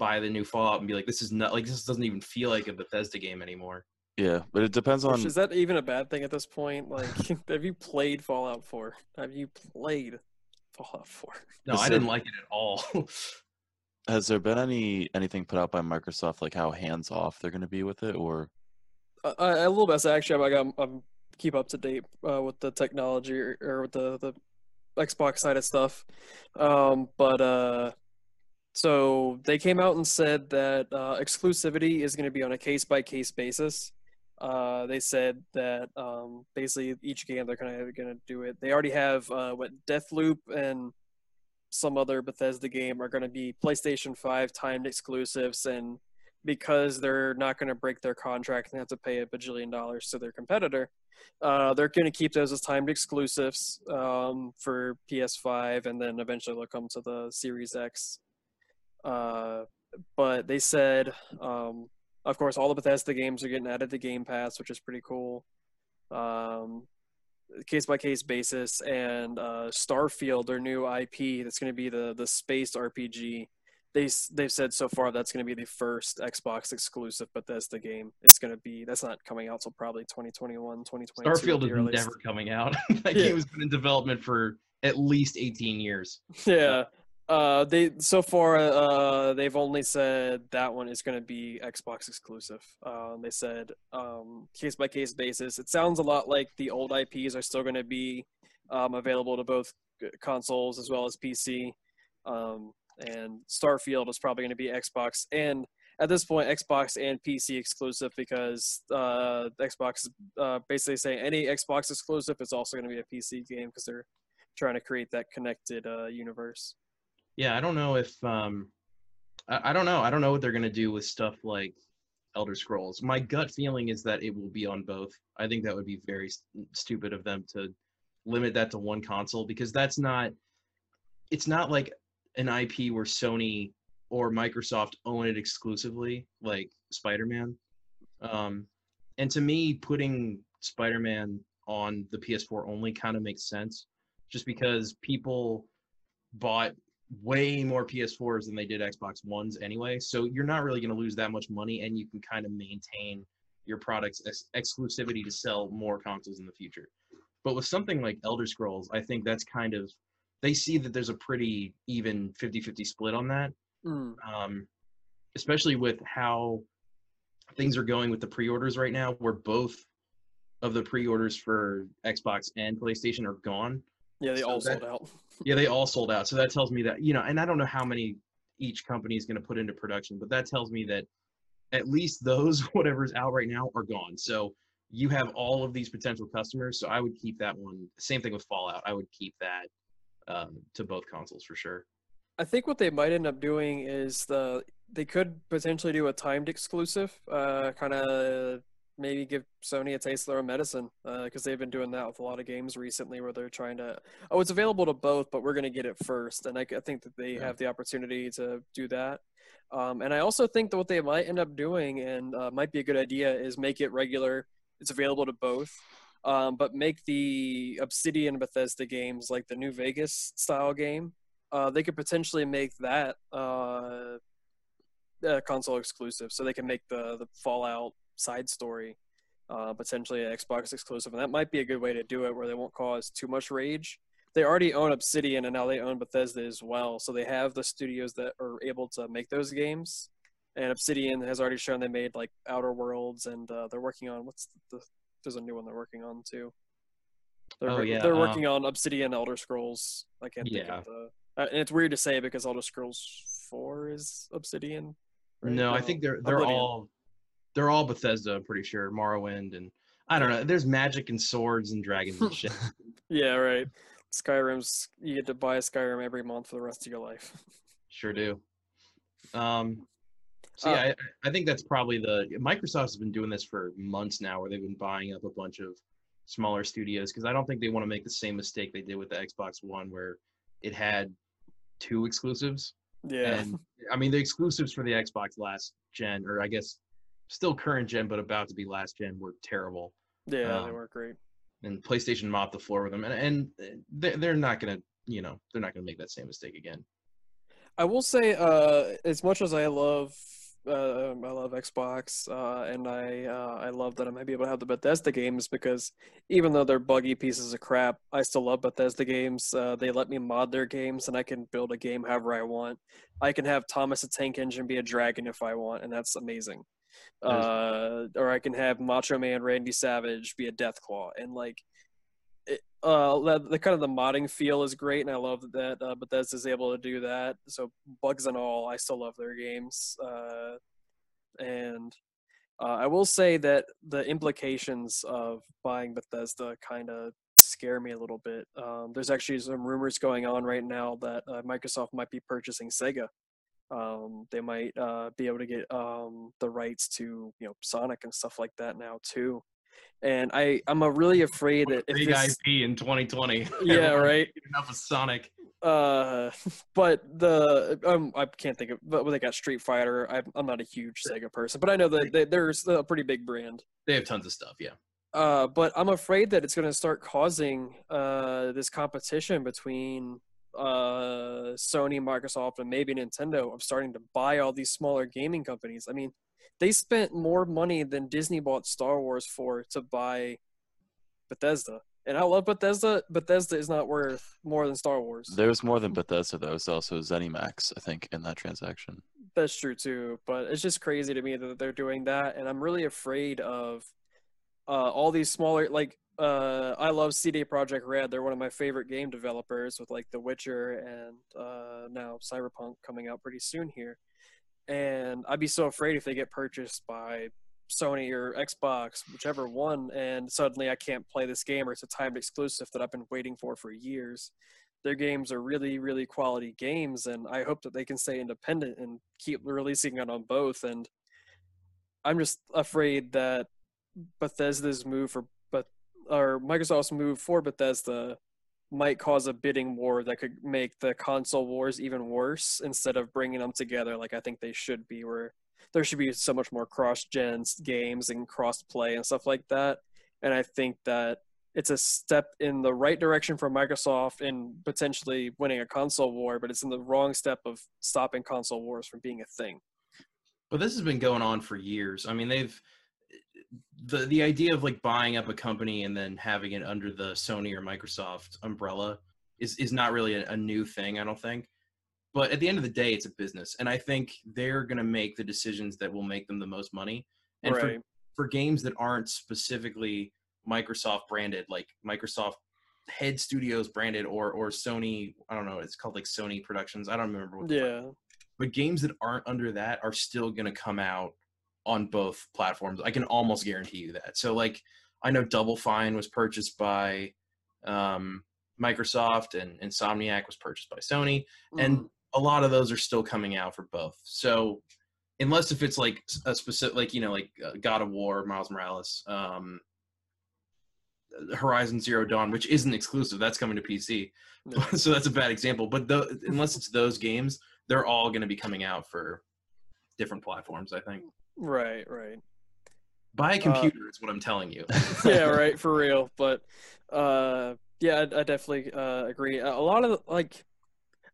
buy the new Fallout and be like, this is not like this doesn't even feel like a Bethesda game anymore. yeah, but it depends Which, on. is that even a bad thing at this point? Like, have you played Fallout 4? Have you played Fallout 4? No, Is I there- didn't like it at all. Has there been any anything put out by Microsoft like how hands off they're going to be with it, or Uh, I, a little bit. So actually, I got I'm keep up to date uh, with the technology or, or with the the Xbox side of stuff. Um, but uh, so they came out and said that uh, exclusivity is going to be on a case by case basis. Uh, they said that um, basically each game they're kind of going to do it. They already have uh, what Deathloop and some other Bethesda game are going to be PlayStation 5 timed exclusives, and because they're not going to break their contract and have to pay a bajillion dollars to their competitor, uh, they're going to keep those as timed exclusives um, for PS5, and then eventually they'll come to the Series X. Uh, but they said, um, of course, all the Bethesda games are getting added to Game Pass, which is pretty cool. Um, case by case basis, and uh, Starfield, their new IP, that's going to be the the space RPG. They they've said so far that's going to be the first Xbox exclusive Bethesda game. It's going to be that's not coming out till probably 2021, 2022. at Starfield is earliest. never coming out. that Yeah. game has been in development for at least 18 years. Yeah. Uh, they so far uh they've only said that one is going to be Xbox exclusive. Um, they said um case by case basis. It sounds a lot like the old IPs are still going to be um, available to both consoles as well as PC. Um, and Starfield is probably going to be Xbox and at this point Xbox and PC exclusive because uh, Xbox is uh, basically saying any Xbox exclusive is also going to be a PC game because they're trying to create that connected uh, universe. Yeah, I don't know if um, I, I don't know. I don't know what they're gonna do with stuff like Elder Scrolls. My gut feeling is that it will be on both. I think that would be very s- stupid of them to limit that to one console because that's not. It's not like an IP where Sony or Microsoft own it exclusively, like Spider-Man. Um, and to me, putting Spider-Man on the PS4 only kind of makes sense, just because people bought way more PS4s than they did Xbox Ones anyway. So you're not really going to lose that much money, and you can kind of maintain your product's ex- exclusivity to sell more consoles in the future. But with something like Elder Scrolls, I think that's kind of they see that there's a pretty even 50-50 split on that, Mm. um, especially with how things are going with the pre-orders right now, where both of the pre-orders for Xbox and PlayStation are gone Yeah, they So all that- sold out. yeah, they all sold out. So that tells me that, you know, and I don't know how many each company is going to put into production, but that tells me that at least those, whatever's out right now, are gone. So you have all of these potential customers. So I would keep that one. Same thing with Fallout. I would keep that um, to both consoles for sure. I think what they might end up doing is the they could potentially do a timed exclusive, uh, kind of maybe give Sony a taste of their own medicine, because they've been doing that with a lot of games recently, where they're trying to, oh, it's available to both, but we're going to get it first, and I, I think that they Yeah. have the opportunity to do that. Um, and I also think that what they might end up doing, and uh, might be a good idea, is make it regular. It's available to both, um, but make the Obsidian Bethesda games like the New Vegas style game uh, they could potentially make that uh, uh, console exclusive, so they can make the the Fallout side story uh, potentially an Xbox exclusive, and that might be a good way to do it, where they won't cause too much rage. They already own Obsidian, and now they own Bethesda as well, so they have the studios that are able to make those games. And Obsidian has already shown they made like Outer Worlds, and uh, they're working on what's the, there's a new one they're working on too. They're, Oh, yeah, they're um, working on Obsidian Elder Scrolls. I can't think of the. Uh, and it's weird to say because Elder Scrolls Four is Obsidian. right? No, I think they're they're Oblivion. all they're all Bethesda. I'm pretty sure Morrowind and I don't know. There's magic and swords and dragons and shit. Yeah, right. Skyrim's you get to buy a Skyrim every month for the rest of your life. Sure do. Um, so Uh, I, I think that's probably the Microsoft has been doing this for months now, where they've been buying up a bunch of smaller studios because I don't think they want to make the same mistake they did with the Xbox One, where it had two exclusives. Yeah. And I mean, the exclusives for the Xbox last gen, or I guess still current gen, but about to be last gen, were terrible. yeah, they um, weren't great. And PlayStation mopped the floor with them, and and they- they're not gonna, you know, they're not gonna make that same mistake again. I will say, uh, as much as I love, uh, I love Xbox, uh, and I, uh, I love that I might be able to have the Bethesda games because even though they're buggy pieces of crap, I still love Bethesda games. Uh, they let me mod their games, and I can build a game however I want. I can have Thomas the Tank Engine be a dragon if I want, and that's amazing. Uh, or I can have Macho Man Randy Savage be a Deathclaw, and like it, uh, the, the kind of the modding feel is great, and I love that uh, Bethesda's able to do that. So bugs and all, I still love their games. Uh, and uh, I will say that the implications of buying Bethesda kind of scare me a little bit. Um, there's actually some rumors going on right now that uh, Microsoft might be purchasing Sega. Um, they might uh, be able to get um, the rights to you know Sonic and stuff like that now too. And I I'm really afraid that if Big this, IP in 2020. yeah right Enough of Sonic. uh but the um i can't think of but they got street fighter i'm, I'm not a huge sega person but i know that they, there's a pretty big brand They have tons of stuff. Yeah. uh but i'm afraid that it's going to start causing uh this competition between uh sony microsoft and maybe nintendo of starting to buy all these smaller gaming companies i mean they spent more money than disney bought star wars for to buy bethesda and i love bethesda bethesda is not worth more than star wars There's more than Bethesda though. It's also ZeniMax, I think, in that transaction. That's true too, but it's just crazy to me that they're doing that, and I'm really afraid of uh, all these smaller. Like, uh, I love CD Projekt Red. They're one of my favorite game developers, with like The Witcher and uh, now Cyberpunk coming out pretty soon here. And I'd be so afraid if they get purchased by Sony or Xbox, whichever one, and suddenly I can't play this game or it's a timed exclusive that I've been waiting for for years their games are really really quality games and i hope that they can stay independent and keep releasing it on both and i'm just afraid that bethesda's move for or microsoft's move for bethesda might cause a bidding war that could make the console wars even worse instead of bringing them together like i think they should be where there should be so much more cross gen games and cross play and stuff like that and i think that it's a step in the right direction for Microsoft in potentially winning a console war, but it's in the wrong step of stopping console wars from being a thing. But this has been going on for years. I mean, they've the the idea of like buying up a company and then having it under the Sony or Microsoft umbrella is is not really a, a new thing. I don't think. But at the end of the day, it's a business, and I think they're going to make the decisions that will make them the most money. And for right. for games that aren't specifically Microsoft branded, like Microsoft head studios branded or or Sony, I don't know, it's called like Sony Productions. I don't remember what Yeah. but games that aren't under that are still going to come out on both platforms. I can almost guarantee you that. So like I know Double Fine was purchased by um, Microsoft and Insomniac was purchased by Sony and Mm. a lot of those are still coming out for both. So unless if it's like a specific like you know like uh, God of War, Miles Morales, um Horizon Zero Dawn, which isn't exclusive, that's coming to PC. Yeah. so that's a bad example. But the, unless it's those games, they're all going to be coming out for different platforms. I think. Right, right. Buy a Uh, computer is what I'm telling you. yeah, right, for real. But uh, yeah, I, I definitely uh, agree. A lot of like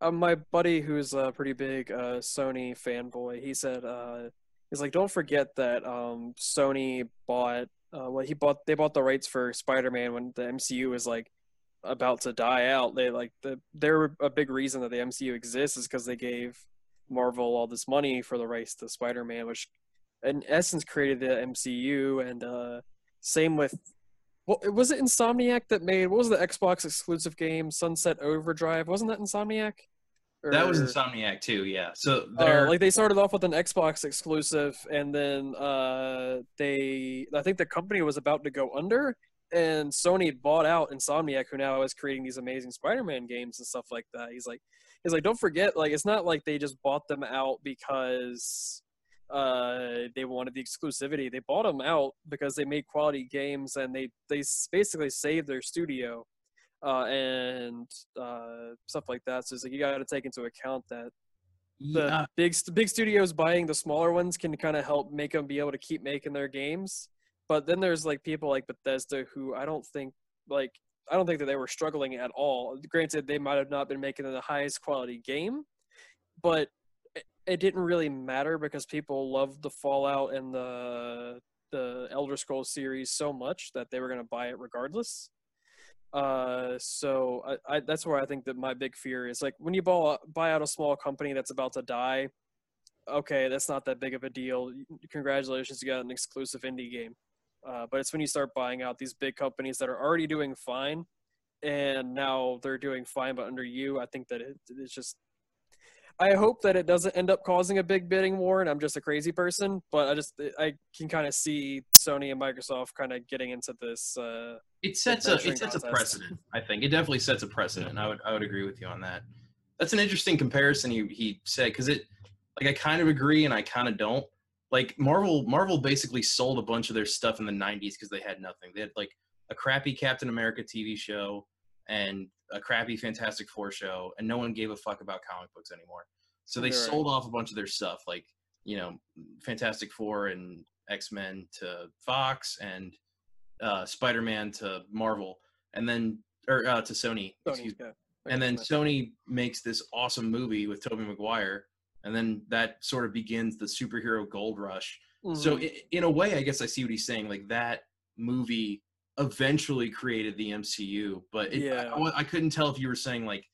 uh, my buddy, who's a pretty big uh, Sony fanboy, he said uh, he's like, don't forget that um, Sony bought uh, well, he bought they bought the rights for Spider-Man when the MCU was like about to die out. They like the they're a big reason that the MCU exists is because they gave Marvel all this money for the rights to Spider-Man, which in essence created the MCU. And uh, same with what was it Insomniac that made what was the Xbox exclusive game Sunset Overdrive? Wasn't that Insomniac? that was Insomniac too. Yeah. So uh, they're like they started off with an Xbox exclusive, and then uh, they, I think the company was about to go under, and Sony had bought out Insomniac, who now is creating these amazing Spider-Man games and stuff like that. He's like, he's like, don't forget, like it's not like they just bought them out because uh, they wanted the exclusivity. They bought them out because they made quality games, and they they basically saved their studio uh, and uh, stuff like that. So it's like you got to take into account that the Yeah, big big studios buying the smaller ones can kind of help make them be able to keep making their games. But then there's like people like Bethesda who I don't think like I don't think that they were struggling at all. Granted, they might have not been making the highest quality game, but it, didn't really matter because people loved the Fallout and the the Elder Scrolls series so much that they were going to buy it regardless. Uh, so I, I that's where I think that my big fear is like when you buy buy out a small company that's about to die. Okay, that's not that big of a deal. Congratulations, you got an exclusive indie game. Uh, but it's when you start buying out these big companies that are already doing fine, and now they're doing fine, but under you, I think that it, it's just. I hope that it doesn't end up causing a big bidding war, and I'm just a crazy person. But I just I can kind of see Sony and Microsoft kind of getting into this. Uh, it sets a it sets a precedent. I think it definitely sets a precedent. I would I would agree with you on that. That's an interesting comparison he he said because it like I kind of agree and I kind of don't. Like Marvel Marvel basically sold a bunch of their stuff in the 90s because they had nothing. They had like a crappy Captain America TV show and a crappy Fantastic Four show, and no one gave a fuck about comic books anymore. So they right. sold off a bunch of their stuff, like you know, Fantastic Four and X Men to Fox and uh, Spider Man to Marvel, and then or uh, to Sony, Sony, excuse me. yeah. And then Sony makes this awesome movie with Tobey Maguire, and then that sort of begins the superhero gold rush. So Mhm. i in a way, I guess I see what he's saying. Like that movie eventually created the MCU, but it, Yeah. I, I couldn't tell if you were saying like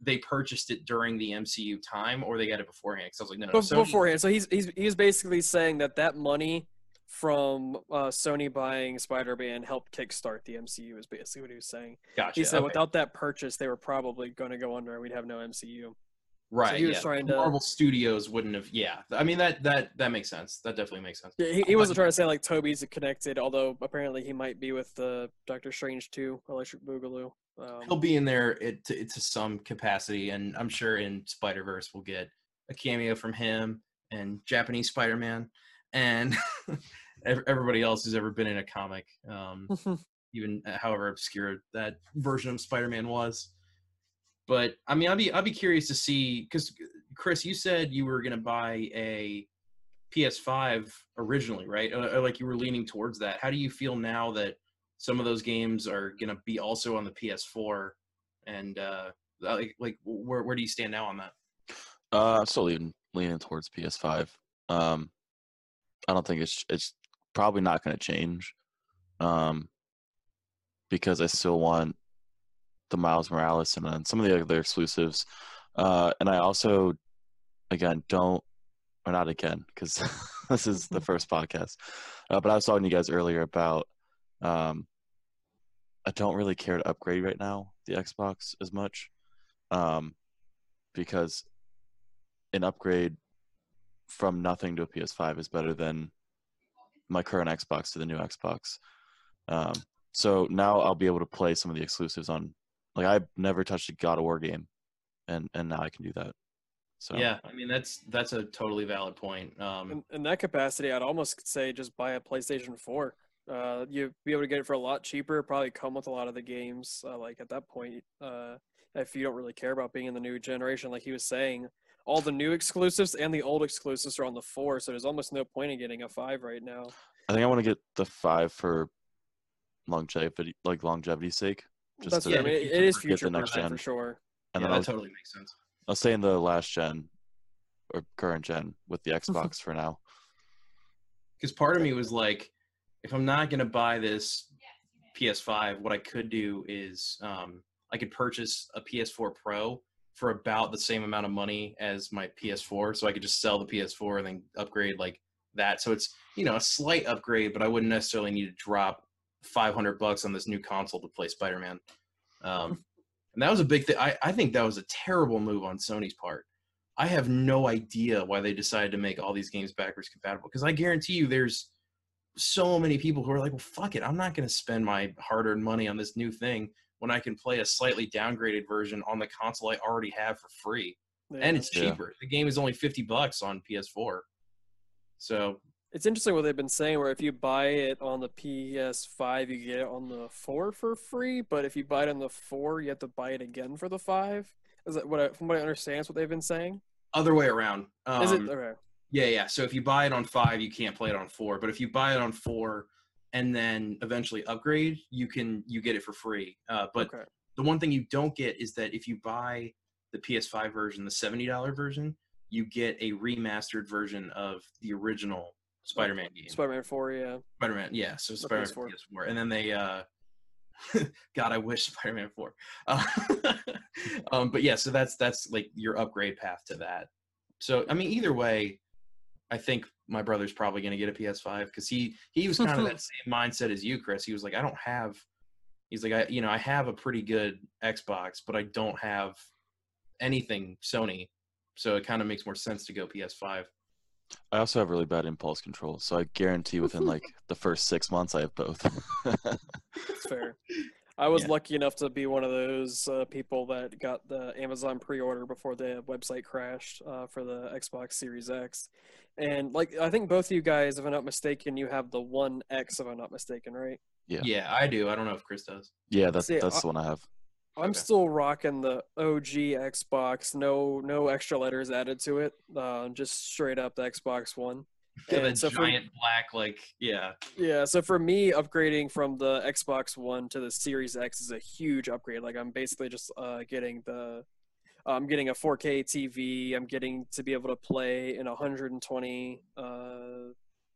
they purchased it during the MCU time or they got it beforehand. Because I was like, no, no, Sony, beforehand. So he's he's he's basically saying that that money from uh, Sony buying Spider-Man helped kickstart the MCU. Is basically what he was saying. gotcha. He said okay. without that purchase, they were probably going to go under, and we'd have no MCU. Right, he was yeah. trying to- Marvel Studios wouldn't have. Yeah, I mean that that that makes sense. That definitely makes sense. Yeah, he, he wasn't trying to say like Tobey's connected, although apparently he might be with uh, Doctor Strange too, Electric Boogaloo. he'll Um, be in there it, to, to some capacity, and I'm sure in Spider Verse we'll get a cameo from him and Japanese Spider Man, and everybody else who's ever been in a comic, um, even uh, however obscure that version of Spider Man was. But I mean, I'd be I'd be curious to see because Chris, you said you were gonna buy a PS5 originally, right? Uh, uh, like you were leaning towards that. How do you feel now that some of those games are gonna be also on the PS4? And uh, like, like where where do you stand now on that? Uh, I'm still leaning leaning towards PS5. Um, I don't think it's it's probably not going to change. Um, because I still want the Miles Morales and then some of the other exclusives. Uh, and I also, again, don't or not again because this is the first podcast. Uh, but I was talking to you guys earlier about um, I don't really care to upgrade right now the Xbox as much um, because an upgrade from nothing to a PS5 is better than my current Xbox to the new Xbox. Um, so now I'll be able to play some of the exclusives on. Like I've never touched a God of War game, and and now I can do that. So Yeah, I mean that's that's a totally valid point. Um, in, in that capacity, I'd almost say just buy a PlayStation 4. Uh, you'd be able to get it for a lot cheaper. Probably come with a lot of the games. Uh, like at that point, uh, if you don't really care about being in the new generation, like he was saying, all the new exclusives and the old exclusives are on the four. So there's almost no point in getting a five right now. I think I want to get the five for longevity, like longevity's sake. Just That's to what I mean. It, it is get the future next gen. for sure. and yeah, then that I'll, totally makes sense. I'll stay in the last gen or current gen with the Xbox for now. because part of me was like, if I'm not gonna buy this PS5, what I could do is um, I could purchase a PS4 Pro for about the same amount of money as my PS4, so I could just sell the PS4 and then upgrade like that. So it's you know a slight upgrade, but I wouldn't necessarily need to drop 500 bucks on this new console to play Spider-Man. Um, and that was a big thing. I, I think that was a terrible move on Sony's part. I have no idea why they decided to make all these games backwards compatible. Because I guarantee you, there's so many people who are like, "Well, fuck it, I'm not going to spend my hard-earned money on this new thing when I can play a slightly downgraded version on the console I already have for free, and Yeah. it's Yeah. cheaper. The game is only 50 bucks on PS4, so It's interesting what they've been saying, where if you buy it on the PS5, you get it on the four for free, but if you buy it on the four, you have to buy it again for the five. Is that what I, from what I understand? Is what they've been saying? Other way around. Um, Is it okay? Yeah, yeah. So if you buy it on five, you can't play it on four. But if you buy it on four and then eventually upgrade, you can you get it for free. Uh, but okay. the one thing you don't get is that if you buy the PS5 version, the seventy dollar version, you get a remastered version of the original Spider-Man game. Spider-Man Four, yeah. Spider-Man, yeah. So Spider-Man PS4. PS4, and then they, uh, God, I wish Spider-Man Four. Uh, um, but yeah, so that's that's like your upgrade path to that. So I mean, either way, I think my brother's probably going to get a PS5 because he he was kind of that same mindset as you, Chris. He was like, I don't have. He's like, I you know I have a pretty good Xbox, but I don't have anything Sony, so it kind of makes more sense to go PS5. I also have really bad impulse control, so I guarantee within like the first six months I have both. It's fair. I was Yeah. lucky enough to be one of those uh, people that got the Amazon pre-order before the website crashed uh, for the Xbox Series X, and like I think both of you guys, if I'm not mistaken, you have the One X, if I'm not mistaken, right? Yeah. Yeah, I do. I don't know if Chris does. yeah, that's See, that's I- the one I have. I'm Okay. still rocking the OG Xbox, no no extra letters added to it, uh, just straight up the Xbox One. Yeah, And that so for- giant black, like yeah. Yeah, so for me, upgrading from the Xbox One to the Series X is a huge upgrade. Like I'm basically just uh, getting the, I'm getting a 4K TV. I'm getting to be able to play in 120 uh,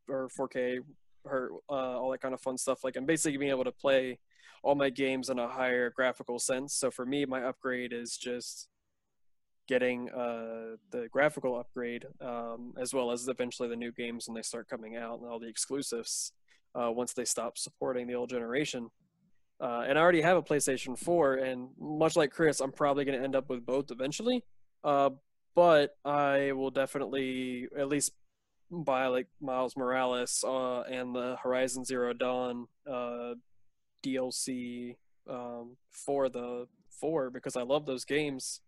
or 4K, or uh, all that kind of fun stuff. Like I'm basically being able to play all my games in a higher graphical sense. So for me, my upgrade is just getting uh, the graphical upgrade, um, as well as eventually the new games when they start coming out and all the exclusives uh, once they stop supporting the old generation. Uh, and I already have a PlayStation 4, and much like Chris, I'm probably going to end up with both eventually. Uh, but I will definitely at least buy like Miles Morales uh, and the Horizon Zero Dawn uh, DLC um, for the 4 because I love those games.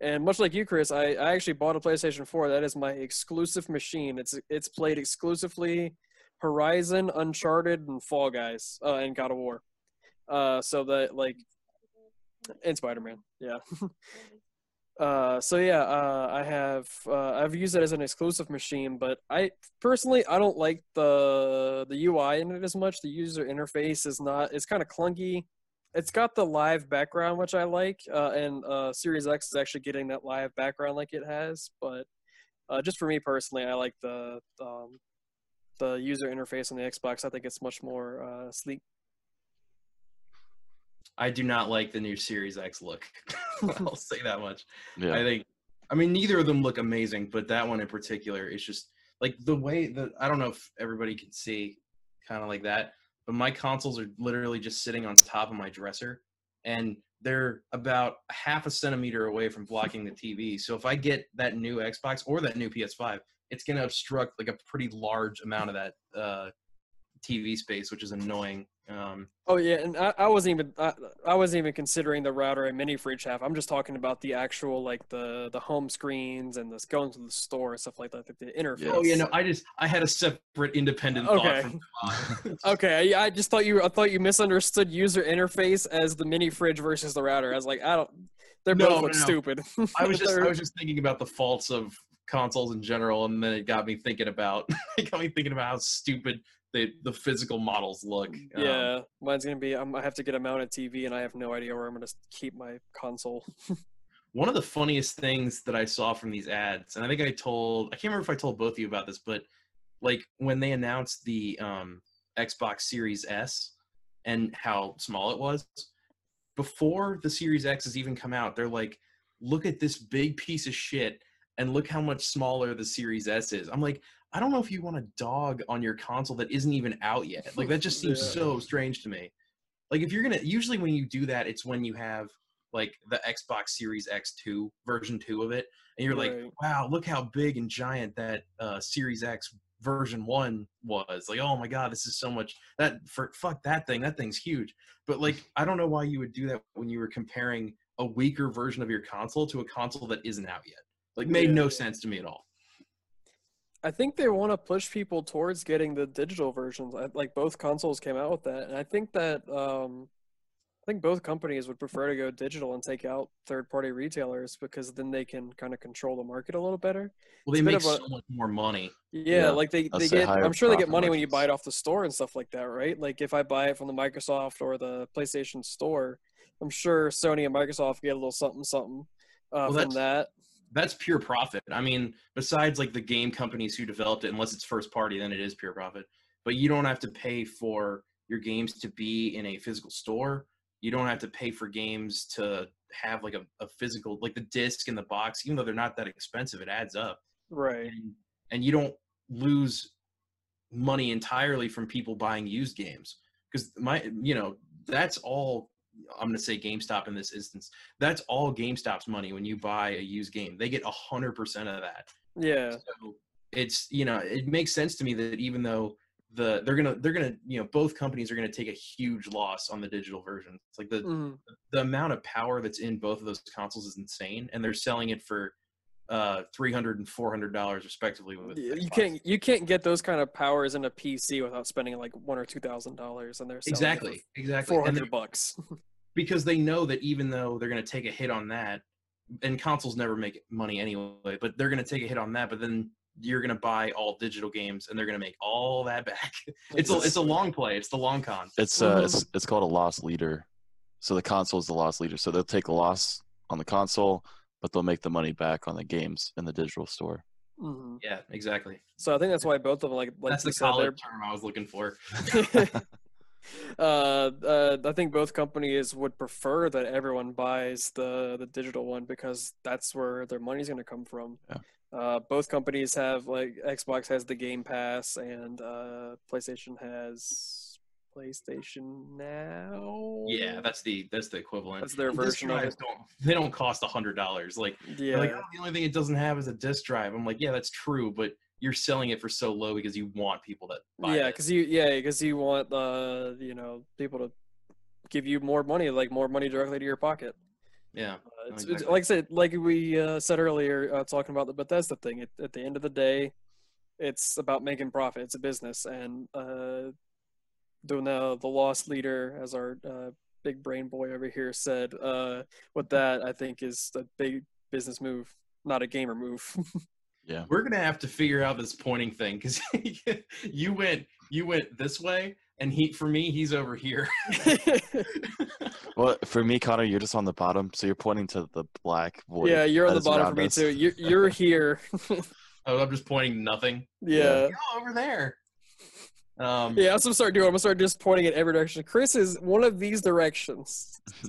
And much like you, Chris, I, I actually bought a PlayStation 4. That is my exclusive machine. It's it's played exclusively Horizon, Uncharted, and Fall Guys, uh, and God of War. Uh, so that like, and Spider Man, yeah. uh, so yeah, uh, I have uh, I've used it as an exclusive machine, but I personally I don't like the the UI in it as much. The user interface is not. It's kind of clunky. It's got the live background, which I like, uh, and uh, Series X is actually getting that live background like it has. But just for me personally, I like the um, the user interface on the Xbox. I think it's much more sleek. I do not like the new Series X look. I'll say that much. Yeah. I think I mean neither of them look amazing, but that one in particular is just like the way that I don't know if everybody can see kind of like that, but my consoles are literally just sitting on top of my dresser and they're about half a centimeter away from blocking the TV. So if I get that new Xbox or that new PS5, it's going to obstruct like a pretty large amount of that uh TV space, which is annoying. Um Oh yeah, and I, I wasn't even I, I wasn't even considering the router and mini fridge half. I'm just talking about the actual like the the home screens and this going to the store and stuff like that. The, the interface. Oh yeah, no, I just I had a separate independent Okay. thought from Okay, I, I just thought you I thought you misunderstood user interface as the mini fridge versus the router. I was like, I don't. They No, both look no, no. stupid. I was just I was just thinking about the faults of consoles in general, and then it got me thinking about it got me thinking about how stupid the the physical models look. Um, yeah, mine's gonna be. I'm, I have to get a mounted TV, and I have no idea where I'm gonna keep my console. one of the funniest things that I saw from these ads, and I think I told I can't remember if I told both of you about this, but like when they announced the um, Xbox Series S and how small it was, before the Series X has even come out, they're like, look at this big piece of shit and look how much smaller the Series S is. I'm like, I don't know if you want a dog on your console that isn't even out yet. Like that just seems Yeah. so strange to me. Like if you're gonna usually when you do that, it's when you have like the Xbox Series X2 version two of it, and you're like, wow, look how big and giant that uh, Series X version one was. Like, oh my god, this is so much. That for fuck that thing, that thing's huge. But like, I don't know why you would do that when you were comparing a weaker version of your console to a console that isn't out yet. Like, made Yeah. no sense to me at all. I think they want to push people towards getting the digital versions. I, like both consoles came out with that, and I think that um, I think both companies would prefer to go digital and take out third-party retailers because then they can kind of control the market a little better. Well, they It's a bit make a- so much more money. Yeah, Yeah, like they, I'll they say get. I'm sure they get money when you buy it off the store and stuff like that, right? Like if I buy it from the Microsoft or the PlayStation Store, I'm sure Sony and Microsoft get a little something something uh, Well, from that. That's pure profit. I mean, besides like the game companies who developed it, unless it's first party, then it is pure profit. But you don't have to pay for your games to be in a physical store. You don't have to pay for games to have like a, a physical, like the disc in the box. Even though they're not that expensive, it adds up. Right. and, and you don't lose money entirely from people buying used games because my you know that's all i'm going to say gamestop in this instance that's all gamestop's money when you buy a used game they get 100% of that Yeah. so it's you know it makes sense to me that even though the they're gonna they're gonna you know both companies are gonna take a huge loss on the digital version it's like the Mhm. the amount of power that's in both of those consoles is insane and they're selling it for uh 300 and 400 dollars respectively with You Xbox. can't you can't get those kind of powers in a PC without spending like one or two thousand dollars, and they're selling exactly exactly four and bucks. because they know that even though they're going to take a hit on that and consoles never make money anyway but they're going to take a hit on that but then you're going to buy all digital games and they're going to make all that back it's a, it's a long play it's the long con It's uh, it's it's called a loss leader. So the console is the loss leader. So they'll take a loss on the console, but they'll make the money back on the games in the digital store. Mhm. yeah exactly So I think that's why both of them like like that's the said, they're college term i was looking for uh, uh, I think both companies would prefer that everyone buys the the digital one because that's where their money's going to come from. Yeah. Uh, both companies have like Xbox has the Game Pass and uh, PlayStation has PlayStation Now. yeah that's the that's the equivalent That's their version of drives it. don't they don't cost a hundred dollars like yeah. like oh, the only thing it doesn't have is a disk drive i'm like yeah that's true but you're selling it for so low because you want people to buy yeah, because you yeah because you want uh you know people to give you more money like more money directly to your pocket. yeah Uh, it's, it's like I said, like we uh, said earlier, uh, talking about the Bethesda thing. At, at the end of the day, it's about making profit. It's a business, and doing the the loss leader, as our uh, big brain boy over here said, uh, with that, I think is a big business move, not a gamer move. Yeah. We're gonna have to figure out this pointing thing because you went you went this way, and he for me he's over here. Well, for me, Connor, you're just on the bottom, so you're pointing to the black void. yeah, you're on the bottom for me us. too. You're you're here. oh, I'm just pointing nothing. yeah. Oh, over there. Um, Yeah, that's what I'm start doing. I'm gonna start just pointing in every direction. Chris is one of these directions.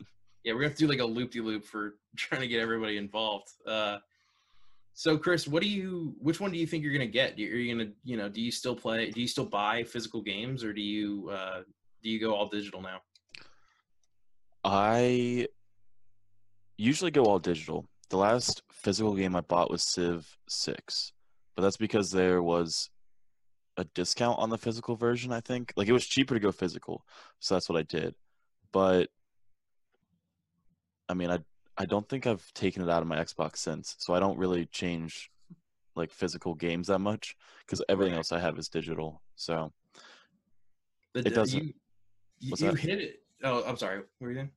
yeah, we're gonna have to do like a loop de loop for trying to get everybody involved. Uh, so, Chris, what do you? Which one do you think you're gonna get? Are you gonna, you know, do you still play? Do you still buy physical games, or do you uh, do you go all digital now? I usually go all digital. The last physical game I bought was Civ 6, but that's because there was a discount on the physical version, I think. Like it was cheaper to go physical, so that's what I did. But I mean, I I don't think I've taken it out of my Xbox since, so I don't really change like physical games that much because everything Right. else I have is digital. So The, It doesn't- You, you, you hit it. Oh, I'm sorry. What were you doing?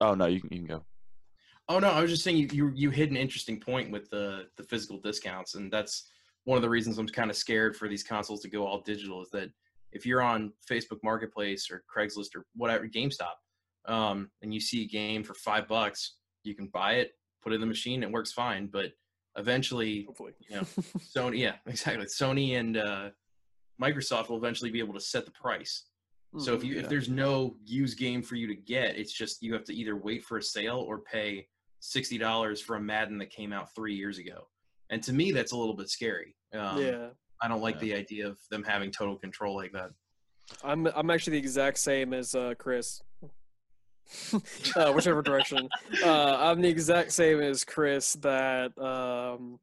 oh no, you can, you can go. Oh no, I was just saying you, you you hit an interesting point with the the physical discounts, and that's one of the reasons I'm kind of scared for these consoles to go all digital. Is that if you're on Facebook Marketplace or Craigslist or whatever, GameStop, um, and you see a game for five bucks, you can buy it, put it in the machine, it works fine. But eventually, Hopefully. you know, Sony, yeah, exactly. Sony and uh, Microsoft will eventually be able to set the price. So if you Yeah. if there's no used game for you to get, it's just you have to either wait for a sale or pay sixty dollars for a Madden that came out three years ago. And to me, that's a little bit scary. Um, yeah. I don't like Yeah. the idea of them having total control like that. I'm I'm actually the exact same as uh, Chris. uh, whichever direction. Uh, I'm the exact same as Chris. That um,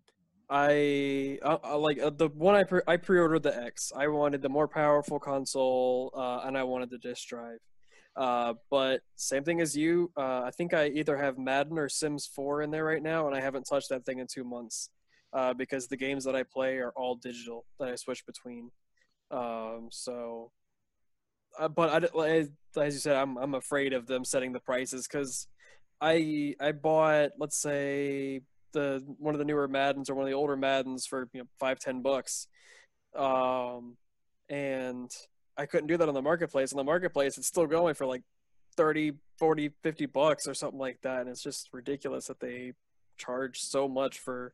I, I, I like uh, the one I pre- I pre-ordered the X. I wanted the more powerful console, uh, and I wanted the disc drive. Uh, but same thing as you. Uh, I think I either have Madden or Sims 4 in there right now, and I haven't touched that thing in two months. Uh, because the games that I play are all digital that I switch between. Um, so, uh, but I, as you said, I'm I'm afraid of them setting the prices because I I bought let's say the one of the newer Maddens or one of the older Maddens for you know five ten bucks, um, and I couldn't do that on the marketplace. On the marketplace, it's still going for like 30, 40, 50 bucks or something like that, and it's just ridiculous that they charge so much for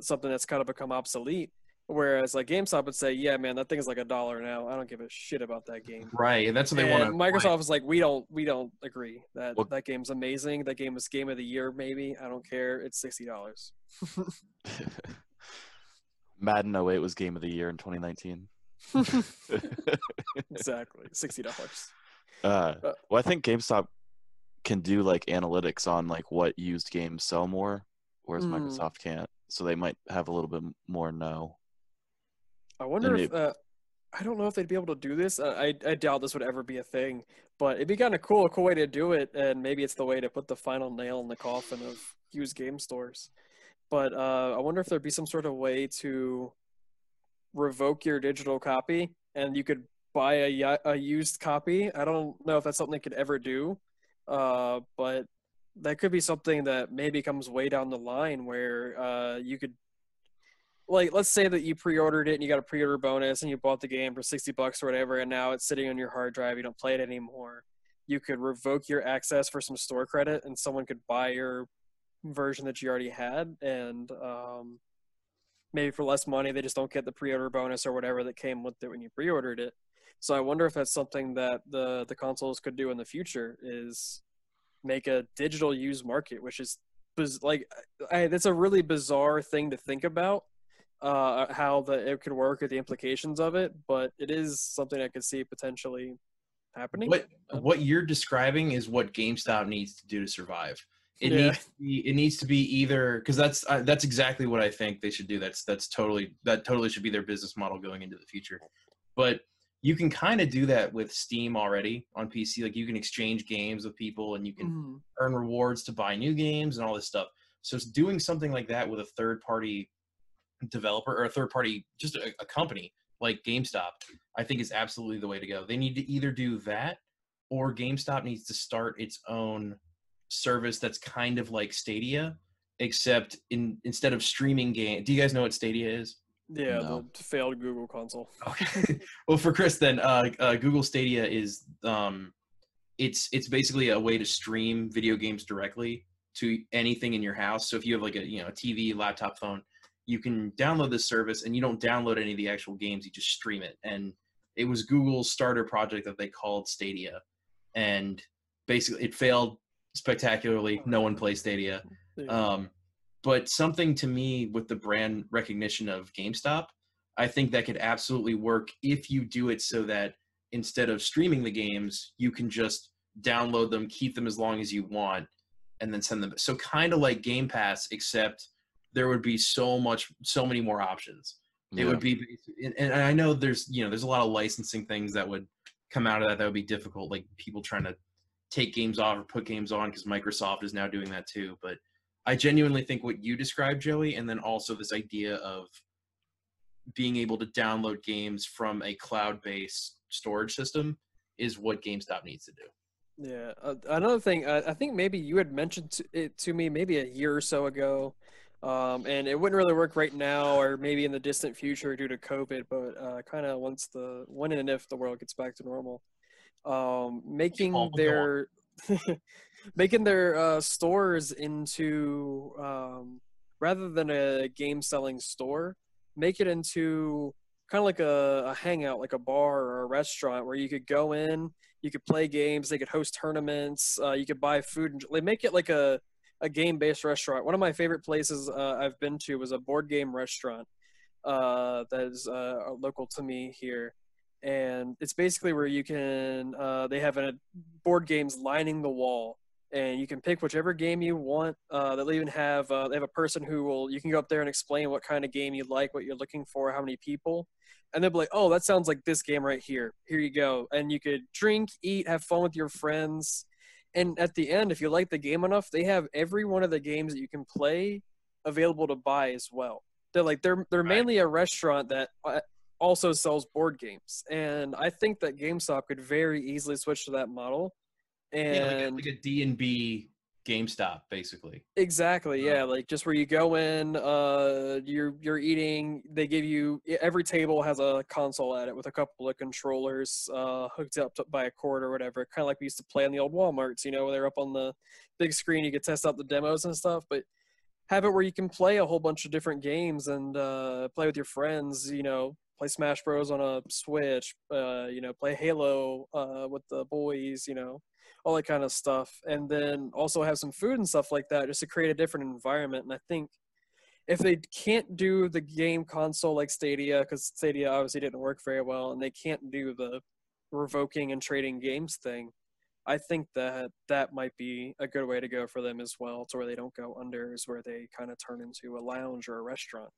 something that's kind of become obsolete. Whereas like GameStop would say, "Yeah, man, that thing is like a dollar now. I don't give a shit about that game." Right, and that's what they want And Microsoft is like, we don't, we don't agree that Well- that game's amazing. That game was game of the year, maybe. I don't care. It's sixty dollars. Madden 08 was game of the year in 2019. exactly, sixty dollars. Uh, Uh, well, I think GameStop can do like analytics on like what used games sell more, whereas Mm. Microsoft can't. So they might have a little bit more know. I wonder And if uh, I don't know if they'd be able to do this. Uh, I I doubt this would ever be a thing, but it'd be kind of cool, a cool way to do it, and maybe it's the way to put the final nail in the coffin of used game stores. But uh, I wonder if there'd be some sort of way to revoke your digital copy, and you could buy a a used copy. I don't know if that's something they could ever do, uh, but that could be something that maybe comes way down the line where uh, you could like let's say that you pre-ordered it and you got a pre-order bonus and you bought the game for 60 bucks or whatever and now it's sitting on your hard drive you don't play it anymore. You could revoke your access for some store credit and someone could buy your version that you already had and um, maybe for less money they just don't get the pre-order bonus or whatever that came with it when you pre-ordered it. So i wonder if that's something that the the consoles could do in the future is make a digital used market which is biz- like I, that's a really bizarre thing to think about uh, how the it could work or the implications of it, but it is something I could see potentially happening. what what you're describing is what GameStop needs to do to survive. It Yeah. needs to be it needs to be either because that's uh, that's exactly what I think they should do. That's that's totally that totally should be their business model going into the future. But you can kind of do that with Steam already on PC. Like you can exchange games with people and you can Mhm. earn rewards to buy new games and all this stuff. So it's doing something like that with a third party developer or a third party, just a, a company like GameStop, I think is absolutely the way to go. They need to either do that or GameStop needs to start its own service that's kind of like Stadia, except in instead of streaming game. Do you guys know what Stadia is? Yeah, No. the failed Google console. Okay. well, for Chris, then uh, uh, Google Stadia is um, it's it's basically a way to stream video games directly to anything in your house. So if you have like a you know a TV, laptop, phone, you can download this service, and you don't download any of the actual games. You just stream it. And it was Google's starter project that they called Stadia, and basically it failed spectacularly. No one plays Stadia. Um, but something to me with the brand recognition of GameStop, I think that could absolutely work if you do it so that instead of streaming the games, you can just download them, keep them as long as you want, and then send them. So kind of like Game Pass, except there would be so much, so many more options. It Yeah. would be, and, and I know there's, you know, there's a lot of licensing things that would come out of that that would be difficult, like people trying to take games off or put games on because Microsoft is now doing that too. But I genuinely think what you described, Joey, and then also this idea of being able to download games from a cloud-based storage system is what GameStop needs to do. Yeah. Uh, another thing, uh, I think maybe you had mentioned to, it to me maybe a year or so ago, um, and it wouldn't really work right now or maybe in the distant future due to COVID, but uh, kind of once the when and if the world gets back to normal, um, making their making their uh, stores into um, rather than a game selling store, make it into kind of like a, a hangout, like a bar or a restaurant where you could go in, you could play games, they could host tournaments, uh, you could buy food. And, they make it like a, a game based restaurant. One of my favorite places uh, I've been to was a board game restaurant uh, that is uh, local to me here. And it's basically where you can, uh, they have a board games lining the wall and you can pick whichever game you want. Uh, they'll even have uh, they have a person who will you can go up there and explain what kind of game you like, what you're looking for, how many people, and they'll be like, "Oh, that sounds like this game right here. Here you go." And you could drink, eat, have fun with your friends, and at the end, if you like the game enough, they have every one of the games that you can play available to buy as well. They're like they're they're mainly a restaurant that uh, also sells board games, and I think that GameStop could very easily switch to that model. And Yeah, like, a, like a D and B GameStop, basically. Exactly. Uh, Yeah, like just where you go in, uh, you're you're eating. They give you every table has a console at it with a couple of controllers uh, hooked up to, by a cord or whatever. Kind of like we used to play in the old WalMarts. You know, where they're up on the big screen. You could test out the demos and stuff, but have it where you can play a whole bunch of different games and uh, play with your friends. You know, play Smash Bros on a Switch. Uh, you know, play Halo uh, with the boys. You know all that kind of stuff and then also have some food and stuff like that just to create a different environment and i think if they can't do the game console like stadia because stadia obviously didn't work very well and they can't do the revoking and trading games thing i think that that might be a good way to go for them as well to where they don't go under is where they kind of turn into a lounge or a restaurant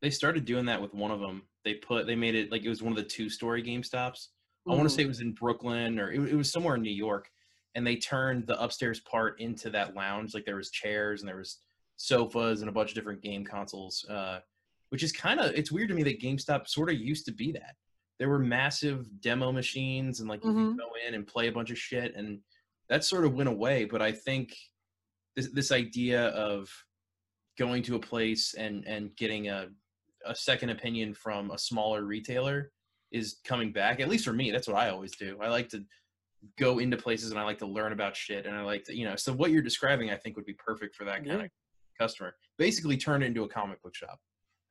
They started doing that with one of them. They put they made it like it was one of the two story Game GameStops. I want to Mhm. say it was in Brooklyn or it, it was somewhere in New York, and they turned the upstairs part into that lounge. Like there was chairs and there was sofas and a bunch of different game consoles. Uh, which is kind of it's weird to me that GameStop sort of used to be that. There were massive demo machines and like you Mhm. could go in and play a bunch of shit, and that sort of went away. But I think this this idea of going to a place and and getting a a second opinion from a smaller retailer is coming back. At least for me, that's what I always do. I like to go into places and I like to learn about shit and I like to, you know, so what you're describing I think would be perfect for that kind Yeah. of customer. Basically turn it into a comic book shop.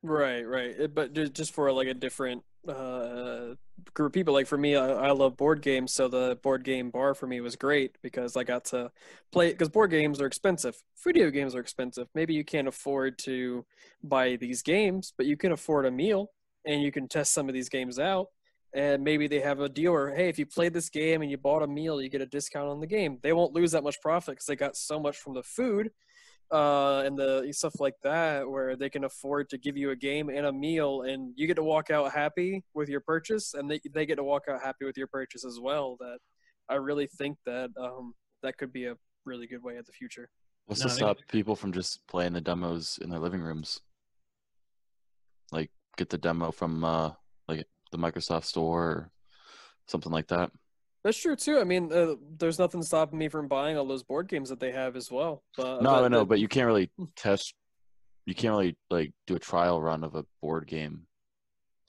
Right, right. It- But just for like a different uh, group of people. Like for me, I, I love board games, so the board game bar for me was great because I got to play. Because board games are expensive, video games are expensive. Maybe you can't afford to buy these games, but you can afford a meal and you can test some of these games out. And maybe they have a deal where, hey, if you played this game and you bought a meal, you get a discount on the game. They won't lose that much profit because they got so much from the food uh, and the stuff like that, where they can afford to give you a game and a meal, and you get to walk out happy with your purchase, and they they get to walk out happy with your purchase as well. That I really think that um, that could be a really good way of the future. What's No, to they- stop people from just playing the demos in their living rooms? Like get the demo from uh like the Microsoft store or something like that. That's true too. I mean, uh, there's nothing stopping me from buying all those board games that they have as well. But no, I know, the- but you can't really Hmm. test you can't really like do a trial run of a board game.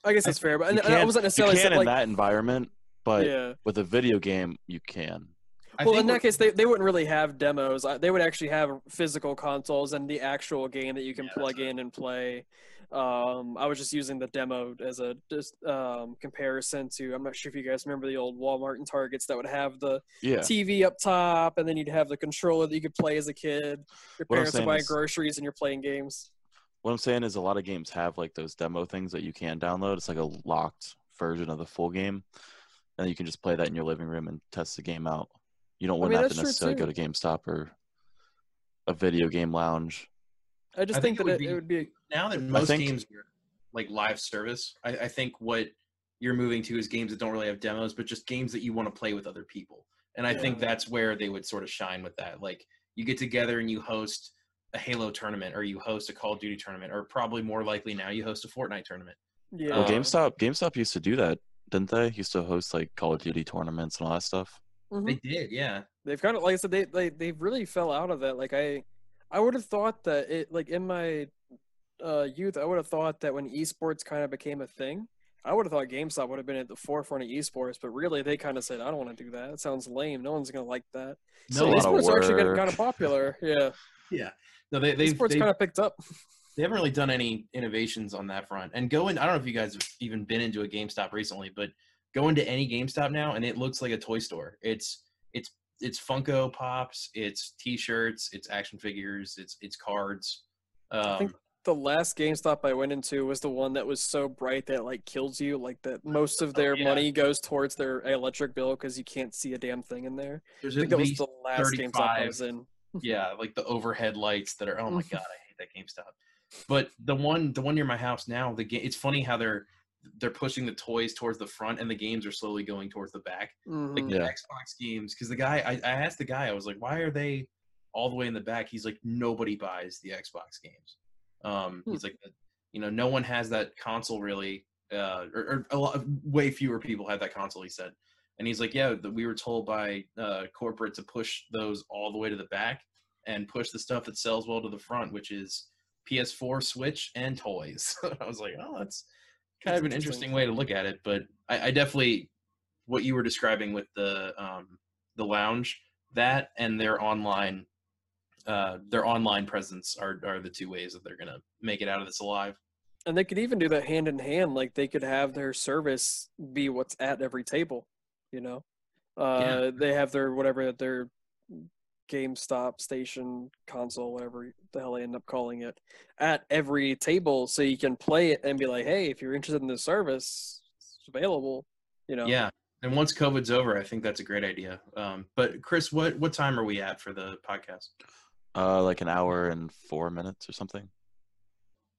I guess that's fair. But You and, and I wasn't You necessarily can saying, in like, that environment, but yeah. with a video game you can. I well, in that case, they, they wouldn't really have demos. They would actually have physical consoles and the actual game that you can Yeah, plug in and play. Um, I was just using the demo as a just um, comparison to. I'm not sure if you guys remember the old Walmart and Targets that would have the Yeah. TV up top, and then you'd have the controller that you could play as a kid. Your What parents are buying is- groceries and you're playing games. What I'm saying is a lot of games have like those demo things that you can download. It's like a locked version of the full game. And you can just play that in your living room and test the game out. You don't I wouldn't mean, have to necessarily go to GameStop or a video game lounge. I just I think, think it that would it, be- it would be. now that most think- games are like live service, I, I think what you're moving to is games that don't really have demos, but just games that you want to play with other people. And I think that's where they would sort of shine with that. Like you get together and you host a Halo tournament, or you host a Call of Duty tournament, or probably more likely now you host a Fortnite tournament. Yeah. Well, Uh, GameStop GameStop used to do that, didn't they? Used to host like Call of Duty tournaments and all that stuff. Mhm. They did, yeah. they've kind of like I said they they they really fell out of that. Like I I would have thought that it like in my uh youth I would have thought that when esports kind of became a thing, I would have thought GameStop would have been at the forefront of esports, but really they kind of said I don't want to do that. It sounds lame. No one's gonna like that. It's So esports are actually getting kind of popular. Yeah, Yeah. No, they they've, esports kind of picked up. they haven't really done any innovations on that front. And go in, I don't know if you guys have even been into a GameStop recently, but go into any GameStop now and it looks like a toy store. It's it's it's Funko Pops, it's T-shirts, it's action figures, it's it's cards. Um, think- The last GameStop I went into was the one that was so bright that it, like kills you. Like that most of their yeah. money goes towards their electric bill because you can't see a damn thing in there. there's I think that was the last GameStop I was in. yeah, like the overhead lights that are. Oh my god, I hate that GameStop. But the one, the one near my house now, the game. It's funny how they're they're pushing the toys towards the front and the games are slowly going towards the back. Like Mhm. the Yeah. Xbox games, because the guy, I, I asked the guy, I was like, why are they all the way in the back? He's like, nobody buys the Xbox games. Um, Hmm. he's like, You know, no one has that console really, uh, or, or a lot, way fewer people have that console. He said, and he's like, yeah, that we were told by uh, corporate to push those all the way to the back and push the stuff that sells well to the front, which is PS4, Switch, and toys. I was like, oh, that's kind of an interesting. way to look at it. But I, I definitely what you were describing with the um, the lounge, that and their online uh, their online presence are are the two ways that they're gonna make it out of this alive. And they could even do that hand in hand. Like they could have their service be what's at every table. You know, uh, they have their whatever that their GameStop station console, whatever the hell they end up calling it, at every table, so you can play it and be like, hey, if you're interested in this service, it's available. You know. Yeah. And once COVID's over, I think that's a great idea. Um, but Chris, what what time are we at for the podcast? Uh, like an hour and four minutes or something.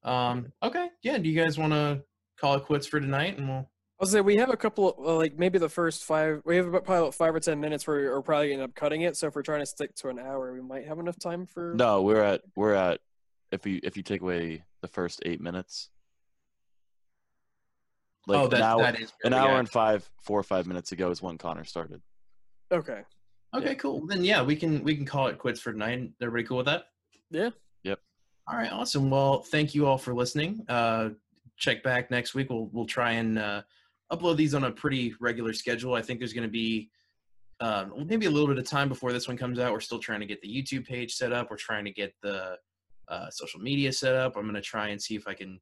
Um, okay, yeah. Do you guys want to call it quits for tonight, and we'll I'll say we have a couple, of, like maybe the first five. We have about probably about five or ten minutes where we're probably end up cutting it. So if we're trying to stick to an hour, we might have enough time for. No, we're at we're at if you if you take away the first eight minutes. Like oh, that, an hour, that is an hour and five, four or five minutes ago is when Connor started. Okay. Okay, Yeah. cool. Then yeah, we can we can call it quits for tonight. Everybody cool with that? Yeah. Yep. All right, awesome. Well, thank you all for listening. Uh, check back next week. We'll we'll try and uh, upload these on a pretty regular schedule. I think there's going to be um, maybe a little bit of time before this one comes out. We're still trying to get the YouTube page set up. We're trying to get the uh, social media set up. I'm going to try and see if I can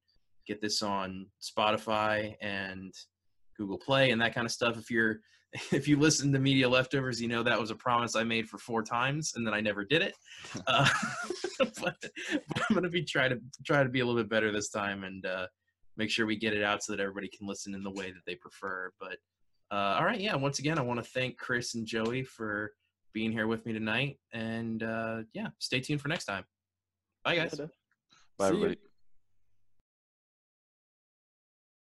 get this on Spotify and Google Play and that kind of stuff. If you're if you listen to Media Leftovers, you know that was a promise I made for four times and then I never did it. Uh, but, but I'm gonna be try to try to be a little bit better this time and uh, make sure we get it out so that everybody can listen in the way that they prefer. But uh, all right, yeah. Once again, I want to thank Chris and Joey for being here with me tonight, and uh, yeah, stay tuned for next time. Bye, guys. Bye, See you. everybody.